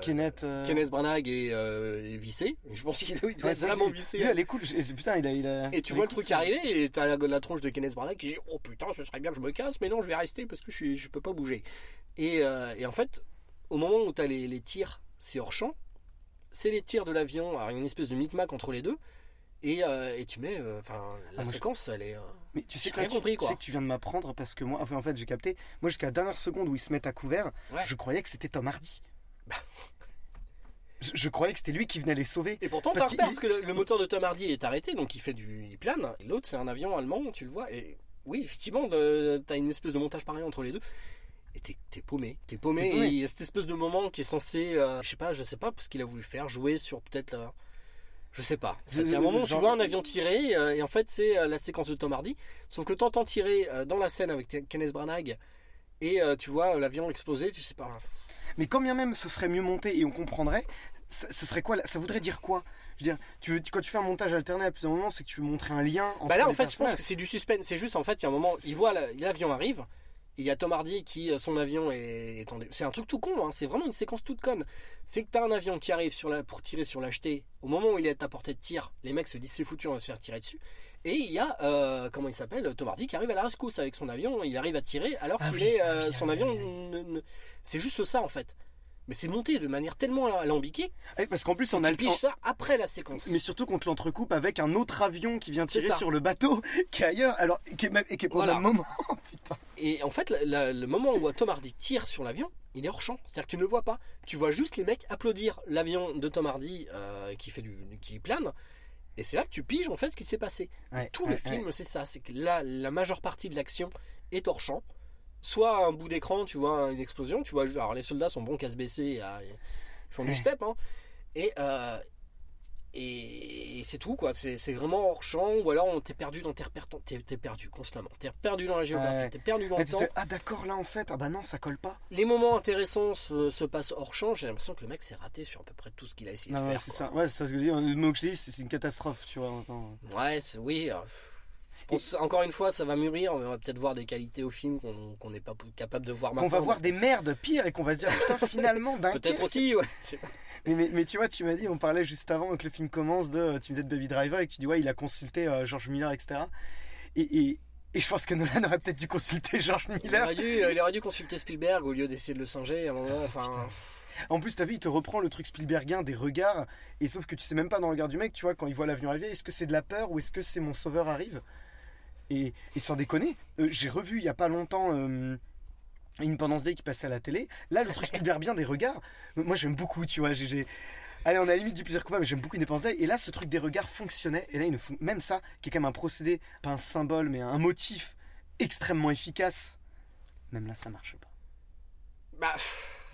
Speaker 2: Kenneth,
Speaker 1: Kenneth Branagh est, vissé. Je pense qu'il doit être vraiment vissé.
Speaker 2: elle est cool. Putain, il a, il a,
Speaker 1: et tu vois le truc arriver et tu as la, la, tronche de Kenneth Branagh qui dit Oh putain, ce serait bien que je me casse, mais non, je vais rester parce que je, je peux pas bouger. Et, et en fait, au moment où tu as les, tirs, c'est hors champ. C'est les tirs de l'avion, alors il y a une espèce de micmac entre les deux. Et, euh, tu mets, euh, enfin, la ah, séquence, elle est. Euh,
Speaker 2: mais tu sais, que tu, compris, quoi. sais que tu viens de m'apprendre parce que moi, enfin, en fait, j'ai capté. Moi, jusqu'à la dernière seconde où ils se mettent à couvert, je croyais que c'était Tom Hardy. Bah. Je, croyais que c'était lui qui venait les sauver.
Speaker 1: Et pourtant, parce, parce que le, moteur de Tom Hardy est arrêté, donc il fait du, il plane. L'autre, c'est un avion allemand, tu le vois. Et oui, effectivement, t'as une espèce de montage pareil entre les deux et t'es paumé. T'es paumé, et il y a cette espèce de moment qui est censé, euh, je sais pas, je sais pas ce qu'il a voulu faire, jouer sur peut-être la... Je sais pas. A un moment où tu vois un avion tirer euh, et en fait c'est euh, la séquence de Tom Hardy. Sauf que t'entends tirer dans la scène avec Kenneth Branagh et tu vois l'avion exploser, tu sais pas.
Speaker 2: Mais quand bien même ce serait mieux monté et on comprendrait, ce serait quoi Ça voudrait dire quoi? Je veux dire, tu, quand tu fais un montage alterné à plusieurs moments, c'est que tu veux montrer un lien.
Speaker 1: Entre bah là, en fait, je pense que c'est du suspense. C'est juste, en fait, il y a un moment, il voit l'avion arrive, il y a Tom Hardy qui, euh, son avion est, en... C'est un truc tout con, hein. c'est vraiment une séquence toute conne. C'est que t'as un avion qui arrive sur la... pour tirer sur l'acheté. Au moment où il est à portée de tir, les mecs se disent c'est foutu, on va se faire tirer dessus. Et il y a, euh, comment il s'appelle, Tom Hardy qui arrive à la rescousse avec son avion. Il arrive à tirer alors ah qu'il est. Euh, son avion. C'est juste ça en fait. Mais c'est monté de manière tellement alambiquée.
Speaker 2: Ah parce qu'en plus, on a
Speaker 1: le ça après la séquence.
Speaker 2: Mais surtout qu'on te l'entrecoupe avec un autre avion qui vient tirer sur le bateau qui est ailleurs, alors qui est, même, et qui est pas au même moment.
Speaker 1: Et en fait, le moment où Tom Hardy tire sur l'avion, il est hors champ. C'est-à-dire que tu ne le vois pas. Tu vois juste les mecs applaudir l'avion de Tom Hardy euh, qui fait du, qui plane. Et c'est là que tu piges en fait ce qui s'est passé. tout le film, c'est ça. C'est que là, la majeure partie de l'action est hors champ soit un bout d'écran, tu vois, une explosion, tu vois, alors les soldats sont bons qu'à se baisser, ils font du step, hein, et, euh, et, c'est tout, quoi, c'est vraiment hors champ, ou alors t'es perdu dans, t'es es, perdu constamment, t'es perdu dans la géographie, t'es perdu dans le temps.
Speaker 2: Ah d'accord, là en fait, ah bah non, ça colle pas.
Speaker 1: Les moments intéressants se, passent hors champ, j'ai l'impression que le mec s'est raté sur à peu près tout ce qu'il a essayé de faire.
Speaker 2: c'est ça, ouais, c'est ça ce que je dis, le mot que je dis, c'est une catastrophe, tu vois.
Speaker 1: Ouais, oui, euh, encore une fois, ça va mûrir. On va peut-être voir des qualités au film qu'on n'est pas capable de voir
Speaker 2: maintenant. Qu'on va voir des merdes pires et qu'on va se dire putain finalement d'un
Speaker 1: Peut-être aussi, ouais.
Speaker 2: mais, mais, tu vois, tu m'as dit, on parlait juste avant que le film commence de, tu me disais de Baby Driver et que tu dis ouais, il a consulté euh, George Miller, etc. Et, et, et, je pense que Nolan aurait peut-être dû consulter George Miller. Il
Speaker 1: aurait dû, il aurait dû consulter Spielberg au lieu d'essayer de le singer à un moment. Enfin.
Speaker 2: En plus, t'as vu, il te reprend le truc Spielbergien des regards, et sauf que tu sais même pas dans le regard du mec, tu vois, quand il voit l'avion arriver, est-ce que c'est de la peur ou est-ce que c'est mon sauveur arrive? Et, sans déconner, euh, j'ai revu il y a pas longtemps euh, Independence Day qui passait à la télé. Là, le truc super bien des regards. Moi, j'aime beaucoup, tu vois. Allez, on a limite du plaisir coupable, mais j'aime beaucoup Independence Day. Et là, ce truc des regards fonctionnait. Et là, il même ça, qui est quand même un procédé, pas un symbole, mais un motif extrêmement efficace. Même là, ça marche pas.
Speaker 1: Bah.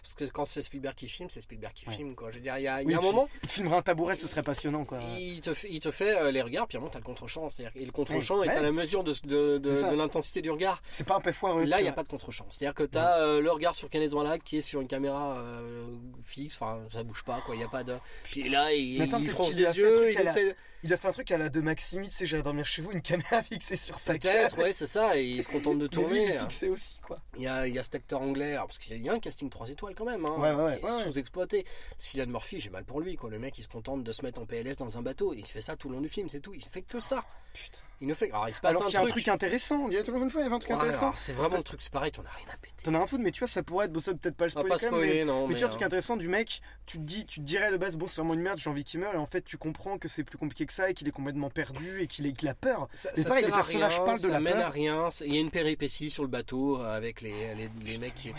Speaker 1: Parce que quand c'est Spielberg qui filme, c'est Spielberg qui filme, quoi. Je veux dire, il y a, un moment.
Speaker 2: Il te filmerait un tabouret, ce serait passionnant, quoi.
Speaker 1: Il te, il te fait euh, les regards, puis à un moment, t'as le contre-champ. Et le contre-champ est à la mesure de, de, de, l'intensité du regard.
Speaker 2: C'est pas un peu foireux.
Speaker 1: Là, il n'y a pas de contre-champ. C'est-à-dire que t'as as euh, le regard sur Kenneth Branagh qui est sur une caméra euh, fixe, enfin, ça bouge pas, quoi. Il n'y a pas de. Puis là, il, il fronce les yeux, il essaie.
Speaker 2: Il a fait un truc à la de Maximite, c'est j'ai à dormir chez vous, une caméra fixée sur sa
Speaker 1: tête. Peut-être, ouais, c'est ça, et il se contente de tourner.
Speaker 2: il est fixé aussi, quoi.
Speaker 1: Il y a, il y a cet acteur anglais, parce qu'il y a un casting 3 étoiles quand même, hein,
Speaker 2: ouais, ouais,
Speaker 1: qui est sous-exploité. Cillian Murphy, j'ai mal pour lui, quoi. Le mec, il se contente de se mettre en PLS dans un bateau, et il fait ça tout le long du film, c'est tout. Il fait que ça.
Speaker 2: Putain.
Speaker 1: Il ne fait. Alors, il se passe
Speaker 2: alors qu'il y a un truc intéressant. Il y a toujours une fois, il y avait un truc intéressant.
Speaker 1: C'est vraiment le truc, c'est pareil, t'en as rien à péter.
Speaker 2: T'en as un foutre, mais tu vois, ça pourrait être, bon, ça peut-être pas le
Speaker 1: spoiler. Pas spoiler mais, non,
Speaker 2: mais, tu vois, un truc intéressant du mec, tu te dis, tu te dirais de base, bon, c'est vraiment une merde, j'ai envie qu'il meure, et en fait, tu comprends que c'est plus compliqué que ça, et qu'il est complètement perdu, et qu'il a peur.
Speaker 1: C'est pareil, les personnages parlent de la peur. Ça mène à rien. Il y a une péripétie sur le bateau euh, avec les, les, les mecs qui.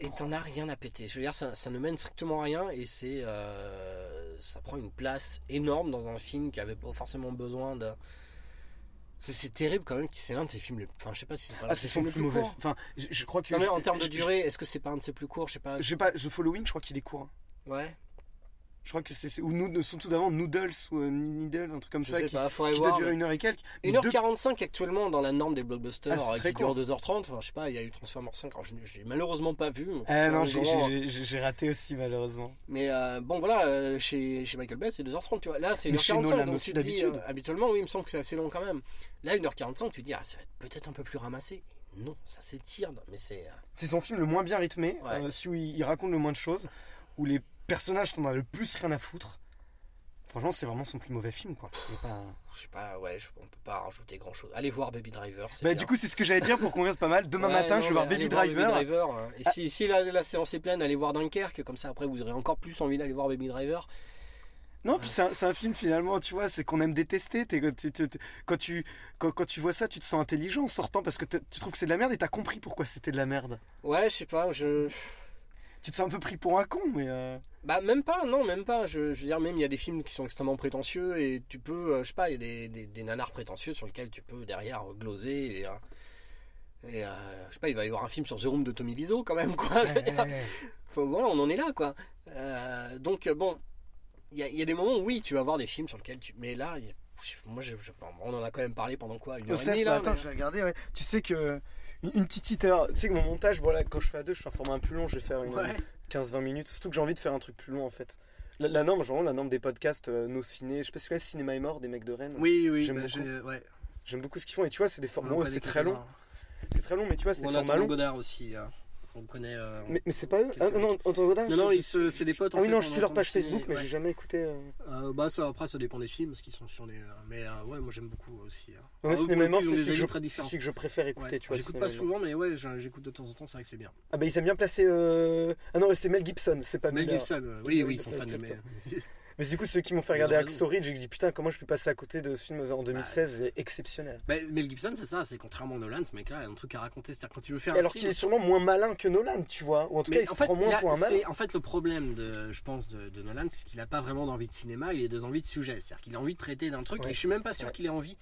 Speaker 1: et t'en as rien à péter. Je veux dire, ça, ça ne mène strictement à rien, et c'est. Euh, ça prend une place énorme dans un film qui avait pas forcément besoin de C'est terrible quand même c'est l'un de ses films. Enfin, je sais pas si c'est pas
Speaker 2: Ah, c'est son plus mauvais. Enfin, je, je crois que.
Speaker 1: Non, mais en termes de durée, est-ce que c'est pas un de ses plus courts? Je sais pas.
Speaker 2: Je sais pas, The Following, je crois qu'il est court. hein.
Speaker 1: Ouais,
Speaker 2: Je crois que c'est. Ou nous, surtout d'avant, Noodles ou euh, Needle, un truc comme
Speaker 1: je
Speaker 2: ça. qui,
Speaker 1: pas,
Speaker 2: qui doit
Speaker 1: voir.
Speaker 2: durer
Speaker 1: mais-
Speaker 2: une heure et quelques. Mais deux-
Speaker 1: 1h45 actuellement dans la norme des blockbusters
Speaker 2: Ah, c'est
Speaker 1: euh, qui dure
Speaker 2: court.
Speaker 1: 2h30. Enfin, je sais pas, il y a eu Transformers 5, alors je l'ai malheureusement pas vu.
Speaker 2: Ah non,
Speaker 1: euh,
Speaker 2: j'ai- raté aussi, malheureusement.
Speaker 1: Mais euh, bon, voilà, euh, chez, chez Michael Bay, c'est 2h30, tu vois. Là, c'est
Speaker 2: Mais chez
Speaker 1: 1h45.
Speaker 2: Nolan
Speaker 1: donc tu dis, habituellement, oui, il me semble que c'est assez long quand même. Là, 1h45, tu te dis, ah, ça va être peut-être un peu plus ramassé. Non, ça s'étire, mais c'est.
Speaker 2: C'est son film le moins bien rythmé,
Speaker 1: Ouais.
Speaker 2: celui où il, il raconte le moins de choses, où les personnages t'en as le plus rien à foutre. Franchement, c'est vraiment son plus mauvais film, quoi. Il est pas-
Speaker 1: Je sais pas, ouais, je- on peut pas rajouter grand chose. Allez voir Baby Driver.
Speaker 2: Bah,
Speaker 1: bien.
Speaker 2: du coup, c'est ce que j'allais dire pour qu'on reste pas mal. Demain
Speaker 1: Ouais,
Speaker 2: matin,
Speaker 1: non,
Speaker 2: je vais voir Baby Driver.
Speaker 1: Driver, hein. Et
Speaker 2: Ah.
Speaker 1: si, si la, la séance est pleine, allez voir Dunkerque, comme ça après vous aurez encore plus envie d'aller voir Baby Driver.
Speaker 2: Non, puis c'est un, film finalement, tu vois, c'est qu'on aime détester. Tu- tu- quand, tu, quand, quand tu vois ça, tu te sens intelligent en sortant parce que tu trouves que c'est de la merde et t'as compris pourquoi c'était de la merde.
Speaker 1: Ouais, je sais pas, je.
Speaker 2: Tu te sens un peu pris pour un con, mais. euh,
Speaker 1: Bah, même pas, non, même pas. Je, je veux dire, même il y a des films qui sont extrêmement prétentieux et tu peux, euh, je sais pas, il y a des, des, des nanars prétentieux sur lesquels tu peux derrière gloser et. euh, et, euh, je sais pas, il va y avoir un film sur The Room de Tommy Wiseau quand même, quoi. Je veux dire, Faut- voilà, on en est là, quoi. Euh, donc, bon, il y a, il y a des moments où, oui, tu vas voir des films sur lesquels tu. Mais là, moi, je, je- on en a quand même parlé pendant quoi Une heure et demie,
Speaker 2: bah,
Speaker 1: là
Speaker 2: attends,
Speaker 1: mais-
Speaker 2: j'ai regardé, ouais. Tu sais que. Une, une petite petite heure. Tu sais que mon montage, voilà, quand je fais à deux, je fais un format un peu long, je vais faire une
Speaker 1: Ouais.
Speaker 2: 15-20 minutes. Surtout que j'ai envie de faire un truc plus long en fait. La, la norme, genre la norme des podcasts, euh, nos ciné, je sais pas si tu connais Cinéma est mort des mecs de Rennes.
Speaker 1: Oui, oui,
Speaker 2: J'aime
Speaker 1: bah,
Speaker 2: beaucoup.
Speaker 1: j'ai- ouais.
Speaker 2: J'aime beaucoup ce qu'ils font et tu vois, c'est des formats. c'est très long. C'est très long, mais tu vois, c'est des formats longs.
Speaker 1: Godard aussi. euh, On connaît. euh,
Speaker 2: Mais, mais c'est pas eux Ah non, Antoine Godard
Speaker 1: Non,
Speaker 2: je-
Speaker 1: non,
Speaker 2: je-
Speaker 1: c'est des potes. en
Speaker 2: Ah oui,
Speaker 1: fait,
Speaker 2: non,
Speaker 1: on
Speaker 2: je suis leur page
Speaker 1: ciné,
Speaker 2: Facebook, mais
Speaker 1: ouais.
Speaker 2: j'ai jamais écouté. euh.
Speaker 1: Euh, bah ça après ça dépend des films parce qu'ils sont sur les mais ouais moi j'aime beaucoup aussi hein.
Speaker 2: Moi,
Speaker 1: Ah, ont
Speaker 2: c'est
Speaker 1: des
Speaker 2: celui, que je-
Speaker 1: très
Speaker 2: c'est
Speaker 1: différents.
Speaker 2: celui que je préfère écouter, tu vois.
Speaker 1: j'écoute pas souvent mais ouais j'écoute de temps en temps c'est vrai que c'est bien
Speaker 2: Ah bah, ils aiment bien placer. euh, Ah non, c'est Mel Gibson, c'est pas
Speaker 1: Mel. Gibson
Speaker 2: Oui,
Speaker 1: oui ils sont fans de
Speaker 2: ça.
Speaker 1: mais
Speaker 2: Mais du coup, ceux qui m'ont fait regarder. Axo Ridge, j'ai dit putain, comment je peux passer à côté de ce film en 2016 c'est exceptionnel.
Speaker 1: Bah, Mel Gibson c'est ça c'est contrairement à Nolan ce mec là il a un truc à raconter c'est-à-dire quand tu veux faire
Speaker 2: Et
Speaker 1: un
Speaker 2: alors qu'il est sûrement moins malin que Nolan, tu vois. Ou en tout cas,
Speaker 1: mais
Speaker 2: il se
Speaker 1: fait,
Speaker 2: prend moins
Speaker 1: a-
Speaker 2: pour un malin.
Speaker 1: en fait, le problème, de, je pense, de, de Nolan, c'est qu'il a pas vraiment d'envie de cinéma, il a des envies de sujet. C'est-à-dire qu'il a envie de traiter d'un truc,
Speaker 2: Ouais.
Speaker 1: et je suis même pas sûr
Speaker 2: Ouais.
Speaker 1: qu'il ait envie.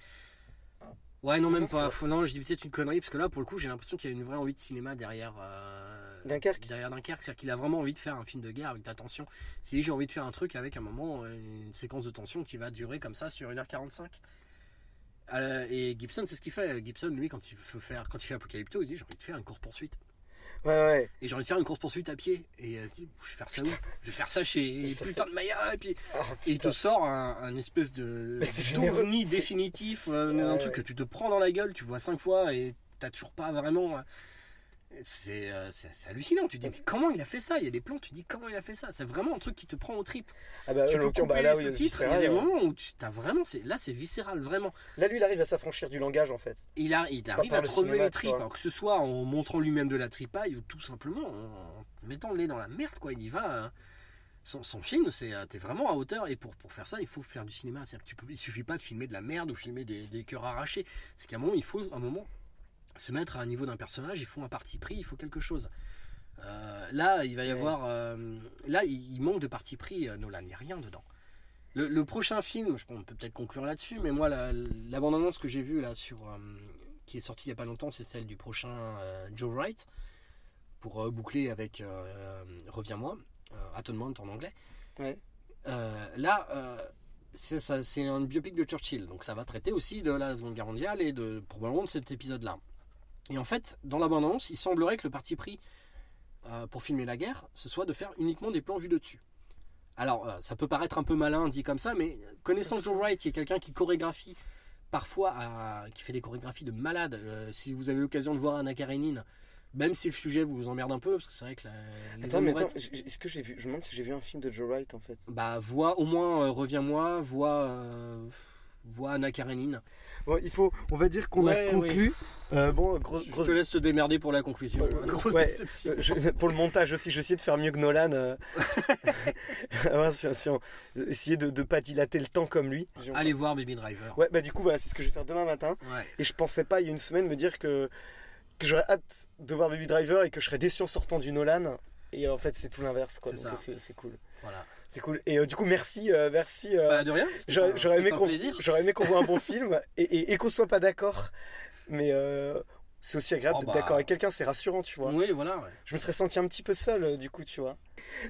Speaker 1: Ouais, non, même
Speaker 2: Non,
Speaker 1: pas. Faut- non, je dis peut-être une connerie, parce que là, pour le coup, j'ai l'impression qu'il y a une vraie envie de cinéma derrière. euh,
Speaker 2: Dunkerque.
Speaker 1: Derrière Dunkerque, c'est-à-dire qu'il a vraiment envie de faire un film de guerre avec de la tension. Si j'ai envie de faire un truc avec un moment, une séquence de tension qui va durer comme ça sur 1h45. Euh, et Gibson, c'est ce qu'il fait. Gibson, lui, quand il veut faire, quand il fait Apocalypto, il dit j'ai envie de faire une course poursuite.
Speaker 2: Ouais, ouais.
Speaker 1: Et j'ai envie de faire une course poursuite à pied. Et euh, je vais faire ça où Je vais faire ça chez
Speaker 2: Ça,
Speaker 1: putain de Maya. Et puis
Speaker 2: Ah,
Speaker 1: et il te sort un, un espèce de
Speaker 2: c'est-
Speaker 1: définitif, euh,
Speaker 2: Ouais,
Speaker 1: un truc que tu te prends dans la gueule, tu vois cinq fois et t'as toujours pas vraiment. Euh, C'est euh, hallucinant. Tu te dis mais comment il a fait ça? Il y a des plans, tu te dis comment il a fait ça? C'est vraiment un truc qui te prend au trip.
Speaker 2: Ah bah,
Speaker 1: tu
Speaker 2: en
Speaker 1: peux
Speaker 2: l'occurrence,
Speaker 1: couper
Speaker 2: bah, là,
Speaker 1: les sous-titres. Il y a des
Speaker 2: euh,
Speaker 1: moments où tu as vraiment, là c'est viscéral vraiment.
Speaker 2: Là, lui, il arrive à s'affranchir du langage en fait.
Speaker 1: Il, a, il arrive à
Speaker 2: le
Speaker 1: te remuer les tripes, alors que ce soit en montrant lui-même de la tripaille ou tout simplement en mettant le nez dans la merde, quoi. Il y va. euh, Son, son film, c'est euh, t'es vraiment à hauteur et pour, pour faire ça, il faut faire du cinéma. C'est-à-dire que tu peux, il suffit pas de filmer de la merde ou filmer des, des cœurs arrachés. C'est qu'à un moment, il faut un moment se mettre à un niveau d'un personnage. Il faut un parti pris, il faut quelque chose. Euh, là, il va y
Speaker 2: Ouais.
Speaker 1: avoir. euh, là, il, manque de parti pris. euh, Nolan, il n'y a rien dedans. Le, le prochain film, je- on peut peut-être conclure là-dessus, mais moi, la, la bande-annonce que j'ai vue là sur, euh, qui est sortie il y a pas longtemps, c'est celle du prochain Joe Wright, pour boucler avec Reviens-moi, Atonement en anglais.
Speaker 2: Ouais.
Speaker 1: Là, c'est un biopic de Churchill, donc ça va traiter aussi de la Seconde Guerre mondiale et de probablement de cet épisode-là. Et en fait, dans la bande-annonce, il semblerait que le parti pris euh, pour filmer la guerre, ce soit de faire uniquement des plans vus de dessus. Alors, euh, ça peut paraître un peu malin dit comme ça, mais connaissant Joe Wright, qui est quelqu'un qui chorégraphie parfois, à- qui fait des chorégraphies de malade, euh, si vous avez l'occasion de voir Anna Karenine, même si le sujet vous emmerde un peu, parce que c'est vrai que la- les
Speaker 2: Attends, mais attends, est-ce que j'ai vu Je me demande si j'ai vu un film de Joe Wright en fait.
Speaker 1: bah, vois au moins Reviens-moi, vois, vois Anna Karenine.
Speaker 2: Bon, il faut, on va dire qu'on
Speaker 1: Ouais,
Speaker 2: a conclu. Euh, bon, grosse,
Speaker 1: Je te laisse te démerder pour la conclusion.
Speaker 2: Euh,
Speaker 1: Grosse
Speaker 2: ouais,
Speaker 1: déception.
Speaker 2: euh, je- pour le montage aussi, je vais essayer de faire mieux que Nolan. euh. Si- si on- essayer de ne pas dilater le temps comme lui.
Speaker 1: Allez voir Baby Driver.
Speaker 2: Ouais, bah du coup, voilà, c'est ce que je vais faire demain matin. Et je pensais pas, il y a une semaine, me dire que, que j'aurais hâte de voir Baby Driver et que je serais déçu en sortant du Nolan. Et en fait, c'est tout l'inverse, quoi. Donc, c'est cool.
Speaker 1: Voilà.
Speaker 2: C'est cool. Et euh, du coup, merci, euh, merci. euh,
Speaker 1: Bah, de rien.
Speaker 2: J'aurais aimé qu'on
Speaker 1: plaisir.
Speaker 2: j'aurais aimé qu'on voit un bon film et, et, et qu'on soit pas d'accord. Mais c'est aussi agréable
Speaker 1: Oh,
Speaker 2: d'être
Speaker 1: bah.
Speaker 2: d'accord avec quelqu'un, c'est rassurant, tu vois.
Speaker 1: Oui, voilà. ouais.
Speaker 2: Je me serais senti un petit peu seul, du coup, tu vois.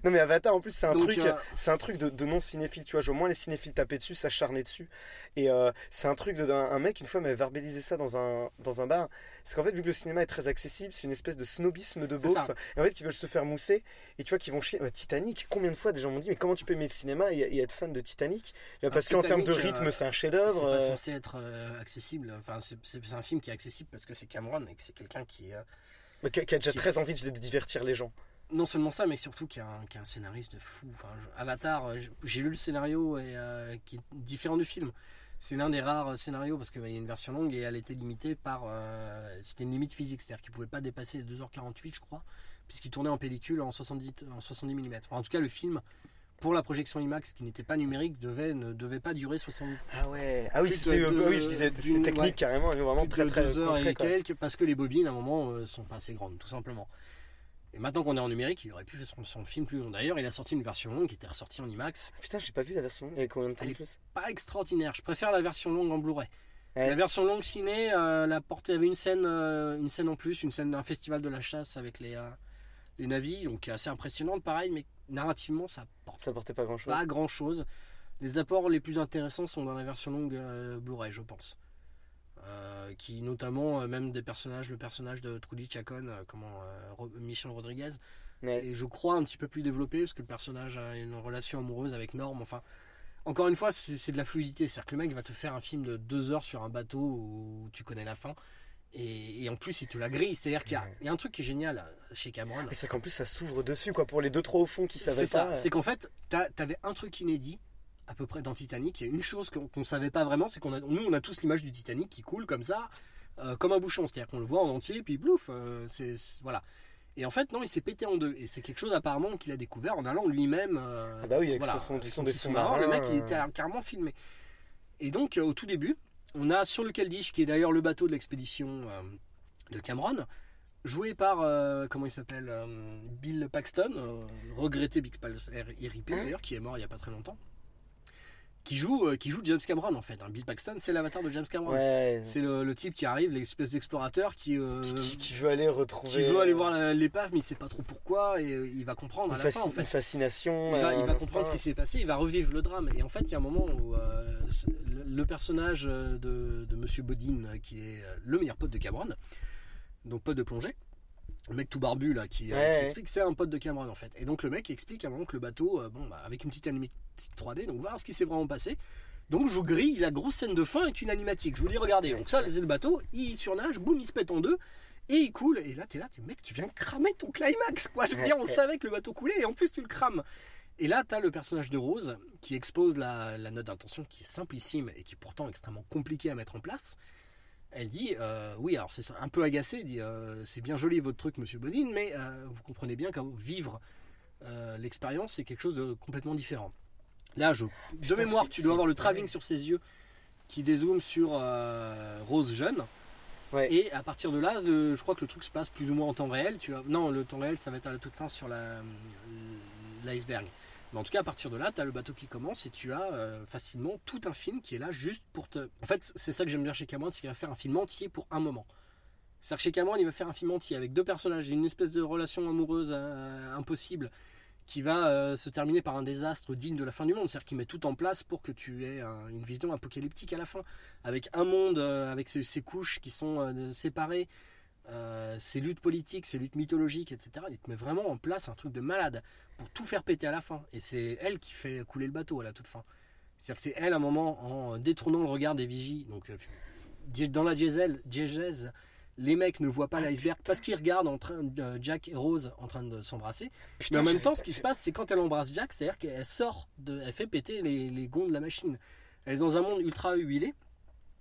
Speaker 2: Non, mais Avatar, en plus, c'est un
Speaker 1: Donc,
Speaker 2: truc,
Speaker 1: euh,
Speaker 2: c'est un truc de, de non cinéphile, tu vois. Je vois moins les cinéphiles taper dessus, s'acharner dessus. Et euh, c'est un truc de un, un mec une fois m'avait verbalisé ça dans un dans un bar. C'est qu'en fait, vu que le cinéma est très accessible, c'est une espèce de snobisme de
Speaker 1: C'est
Speaker 2: beauf.
Speaker 1: ça.
Speaker 2: Et en fait, qui veulent se faire mousser. Et tu vois, qui vont chier. Euh, Titanic. Combien de fois des gens m'ont dit, mais comment tu peux aimer le cinéma et, et être fan de Titanic? Parce qu'en termes de rythme,
Speaker 1: euh,
Speaker 2: c'est un
Speaker 1: C'est
Speaker 2: chef-d'œuvre.
Speaker 1: pas
Speaker 2: euh,
Speaker 1: censé être accessible. Enfin, c'est c'est- c'est un film qui est accessible parce que c'est Cameron et que c'est quelqu'un qui.
Speaker 2: Mais qui, qui a déjà
Speaker 1: Qui-
Speaker 2: très envie de divertir les gens.
Speaker 1: Non seulement ça, mais surtout qui est un, qui est un scénariste de fou. Enfin, Avatar, euh, j'ai lu le scénario et euh, qui est différent du film. C'est l'un des rares scénarios parce qu'il y a une version longue et elle était limitée par. euh, C'était une limite physique, c'est-à-dire qu'il pouvait pas dépasser 2h48, je crois, puisqu'il tournait en pellicule en 70, en 70 mm. en tout cas, le film, pour la projection IMAX qui n'était pas numérique, devait, ne devait pas durer 70
Speaker 2: Ah ouais. Ah oui, c'était. euh, oui, je disais, technique
Speaker 1: ouais.
Speaker 2: carrément, vraiment
Speaker 1: plus
Speaker 2: très
Speaker 1: de
Speaker 2: très
Speaker 1: deux heures
Speaker 2: concret,
Speaker 1: et quelques parce que les bobines à un moment euh, sont pas assez grandes tout simplement et maintenant qu'on est en numérique il aurait pu faire son, son film plus long d'ailleurs il a sorti une version longue qui était ressortie en IMAX
Speaker 2: Putain, j'ai pas vu la version. Avait combien de temps
Speaker 1: Elle
Speaker 2: de
Speaker 1: est-
Speaker 2: plus
Speaker 1: pas extraordinaire je préfère la version longue en Blu-ray
Speaker 2: Ouais.
Speaker 1: la version longue ciné euh, la portée avait une scène euh, une scène en plus une scène d'un festival de la chasse avec les euh, les navis donc assez impressionnante pareil mais narrativement ça porte
Speaker 2: Ça portait pas grand chose.
Speaker 1: pas grand chose. Les apports les plus intéressants sont dans la version longue euh, Blu-ray, je pense. Euh, qui notamment, euh, même des personnages, le personnage de Trudy Chacon, euh, comment, Michel Rodriguez,
Speaker 2: Ouais.
Speaker 1: et je crois un petit peu plus développé parce que le personnage a une relation amoureuse avec Norm. Enfin, encore une fois, c'est de la fluidité. C'est-à-dire que le mec va te faire un film de deux heures sur un bateau où tu connais la fin. Et, et en plus, il te la grille. C'est-à-dire qu'il y y, a un truc qui est génial chez Cameron.
Speaker 2: C'est qu'en plus ça s'ouvre dessus quoi pour les deux trois au fond qui savaient
Speaker 1: C'est ça, c'est qu'en fait, t'avais un truc inédit à peu près dans Titanic. Il y a une chose qu'on qu'on savait pas vraiment, c'est qu'on a, nous, on a tous l'image du Titanic qui coule comme ça, euh, comme un bouchon, c'est-à-dire qu'on le voit en entier, puis blouf, euh, c'est voilà. Et en fait, non, il s'est pété en deux. Et c'est quelque chose apparemment qu'il a découvert en allant lui-même. euh,
Speaker 2: Ah bah oui, avec
Speaker 1: voilà,
Speaker 2: son- son
Speaker 1: son
Speaker 2: des
Speaker 1: petit sous-marin, le mec, il était carrément filmé. Et donc, au tout début, on a sur le Keldish, qui est d'ailleurs le bateau de l'expédition de Cameron, joué par, euh, comment il s'appelle, euh, Bill Paxton, euh, regretté Big Pals RIP d'ailleurs, qui est mort il n'y a pas très longtemps, qui joue, euh, qui joue James Cameron en fait. hein. Bill Paxton, c'est l'avatar de James Cameron.
Speaker 2: Ouais.
Speaker 1: C'est le, le type qui arrive, l'espèce d'explorateur qui, euh,
Speaker 2: Qui, qui- veut aller retrouver.
Speaker 1: qui veut aller voir l'épave, mais il sait pas trop pourquoi, et euh, il va comprendre à la fin en fait
Speaker 2: une fascination.
Speaker 1: il va, il
Speaker 2: un
Speaker 1: va comprendre ce qui s'est passé, il va revivre le drame. Et en fait, il y a un moment où euh, le, personnage de, de Monsieur Bodine, qui est le meilleur pote de Cameron, donc pote de plongée, le mec tout barbu là qui, euh,
Speaker 2: Ouais,
Speaker 1: qui
Speaker 2: ouais.
Speaker 1: explique c'est un pote de Cameron en fait. Et donc le mec explique à un moment que le bateau, euh, bon, bah, avec une petite animatique 3D, donc voir ce qui s'est vraiment passé. Donc je vous grille la grosse scène de fin avec une animatique. Je vous dis regardez, donc ça c'est le bateau, il surnage, boum, il se pète en deux. Et il coule, et là t'es là, t'es mec, tu viens cramer ton climax, quoi. Je veux dire, on savait que le bateau coulait, et en plus tu le crames. Et là, tu as le personnage de Rose qui expose la, la note d'intention qui est simplissime et qui est pourtant extrêmement compliquée à mettre en place. Elle dit euh, Oui, alors c'est un peu agacé, elle dit euh, C'est bien joli votre truc, monsieur Bodine, mais euh, vous comprenez bien qu'à vivre l'expérience, c'est quelque chose de complètement différent. Là, je, de
Speaker 2: Putain,
Speaker 1: mémoire, tu dois avoir le travelling
Speaker 2: ouais.
Speaker 1: sur ses yeux qui dézoome sur Rose jeune.
Speaker 2: Ouais.
Speaker 1: Et à partir de là, le- je crois que le truc se passe plus ou moins en temps réel. Tu as, non, le temps réel, ça va être à la toute fin sur l'iceberg. Mais en tout cas, à partir de là, tu as le bateau qui commence et tu as euh, facilement tout un film qui est là juste pour te. En fait, c'est ça que j'aime bien chez Cameron, c'est qu'il va faire un film entier pour un moment. C'est-à-dire que chez Cameron, il va faire un film entier avec deux personnages, une espèce de relation amoureuse euh, impossible qui va euh, se terminer par un désastre digne de la fin du monde. C'est-à-dire qu'il met tout en place pour que tu aies un- une vision apocalyptique à la fin, avec un monde, avec ses, couches qui sont séparées, euh, ses luttes politiques, ses luttes mythologiques, etc. Il te met vraiment en place un truc de malade pour tout faire péter à la fin. Et c'est elle qui fait couler le bateau à la toute fin. C'est-à-dire que c'est elle, à un moment, en détournant le regard des vigies, donc euh, dans la diesel, diégèse, les mecs ne voient pas l'iceberg parce qu'ils regardent en train de, euh, Jack et Rose en train de s'embrasser. Mais en même temps, ce qui se passe, c'est quand elle embrasse Jack, c'est-à-dire qu'elle sort, de, elle fait péter les, les gonds de la machine. Elle est dans un monde ultra huilé,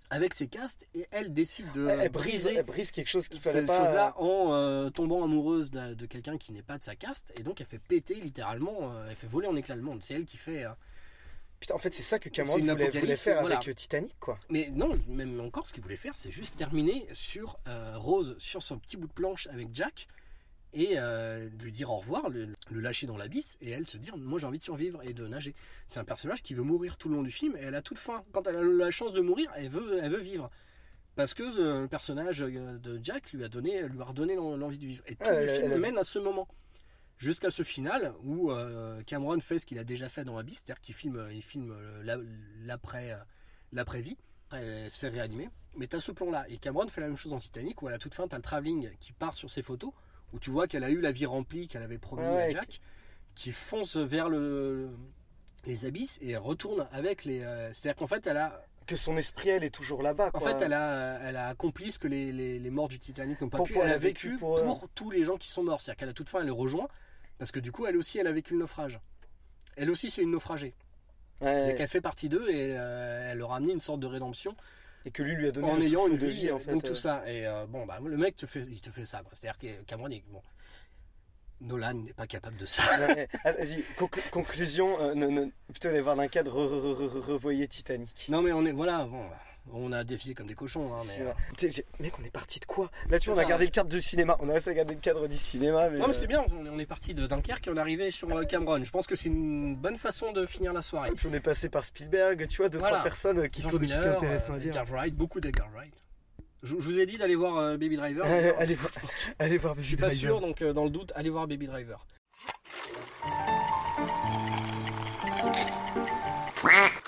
Speaker 1: avec ses castes, et elle décide de
Speaker 2: Elle, elle brise,
Speaker 1: briser
Speaker 2: elle brise quelque chose fallait
Speaker 1: cette
Speaker 2: pas.
Speaker 1: chose-là en euh, tombant amoureuse de, de quelqu'un qui n'est pas de sa caste, et donc elle fait péter littéralement, euh, elle fait voler en éclats le monde. C'est elle qui fait. euh,
Speaker 2: Putain, en fait, c'est ça que Cameron voulait, voulait faire
Speaker 1: voilà.
Speaker 2: avec euh, Titanic, quoi.
Speaker 1: Mais non, même encore, ce qu'il voulait faire, c'est juste terminer sur euh, Rose, sur son petit bout de planche avec Jack, et euh, lui dire au revoir, le, le lâcher dans l'abysse et elle se dire moi j'ai envie de survivre et de nager. C'est un personnage qui veut mourir tout le long du film et elle a toute faim. Quand elle a la chance de mourir, elle veut, elle veut vivre. Parce que euh, le personnage euh, de Jack lui a donné, lui a redonné l'en- l'envie de vivre. Et tout
Speaker 2: Ouais,
Speaker 1: le film mène à ce moment. Jusqu'à ce final où euh, Cameron fait ce qu'il a déjà fait dans Abyss, c'est-à-dire qu'il filme, il filme la- l'après, l'après-vie, après elle se fait réanimer. Mais tu as ce plan-là. Et Cameron fait la même chose dans Titanic où à la toute fin, tu as le travelling qui part sur ses photos, où tu vois qu'elle a eu la vie remplie qu'elle avait promis
Speaker 2: Ouais,
Speaker 1: à Jack, qui fonce vers le, les abysses et retourne avec les. euh, c'est-à-dire qu'en fait, elle a,
Speaker 2: Que son esprit, elle est toujours là-bas.
Speaker 1: en fait, elle a, elle a accompli ce que les, les- les morts du Titanic n'ont pas pu. elle a
Speaker 2: elle a vécu
Speaker 1: vécu
Speaker 2: pour
Speaker 1: tous les gens qui sont morts. C'est-à-dire qu'à la toute fin, elle les rejoint parce que du coup, elle aussi, elle a vécu le naufrage. Elle aussi, c'est une naufragée.
Speaker 2: Ouais,
Speaker 1: Et qu'elle fait partie d'eux et euh, elle leur a amené une sorte de rédemption
Speaker 2: et que lui lui a donné
Speaker 1: en
Speaker 2: le
Speaker 1: ayant une
Speaker 2: de
Speaker 1: vie,
Speaker 2: en fait.
Speaker 1: donc
Speaker 2: euh.
Speaker 1: tout ça. Et euh, bon, bah, le mec te fait, il te fait ça. C'est-à-dire que Cameron, bon, Nolan n'est pas capable de ça.
Speaker 2: Ouais, ah, Vas-y, conclu- conclusion, euh, ne- ne- plutôt aller voir d'un cadre, re- re- re- re- revoyez Titanic.
Speaker 1: Non, mais on est, voilà, bon, on a défié comme des cochons. hein,
Speaker 2: C'est
Speaker 1: mais,
Speaker 2: j'ai- Mec, on est parti de quoi? Là, tu vois, on a
Speaker 1: ça,
Speaker 2: gardé le cadre du cinéma. On a réussi à garder le cadre du cinéma. Mais,
Speaker 1: Non mais
Speaker 2: euh,
Speaker 1: c'est bien, on est, on est parti de Dunkerque et on est arrivé sur euh, Cameron. Je pense que c'est une bonne façon de finir la soirée.
Speaker 2: Et puis on est passé par Spielberg, tu vois, deux,
Speaker 1: Voilà.
Speaker 2: trois personnes euh, qui
Speaker 1: George
Speaker 2: ont des trucs
Speaker 1: Miller,
Speaker 2: intéressants à
Speaker 1: euh,
Speaker 2: dire.
Speaker 1: Edgar Wright, beaucoup d'Edgar Wright. Je, je vous ai dit d'aller voir euh, Baby Driver.
Speaker 2: Euh, allez
Speaker 1: je
Speaker 2: voir.
Speaker 1: pense que-
Speaker 2: Allez voir
Speaker 1: Je suis pas sûr, donc euh, dans le doute, allez voir Baby Driver.
Speaker 3: Quack.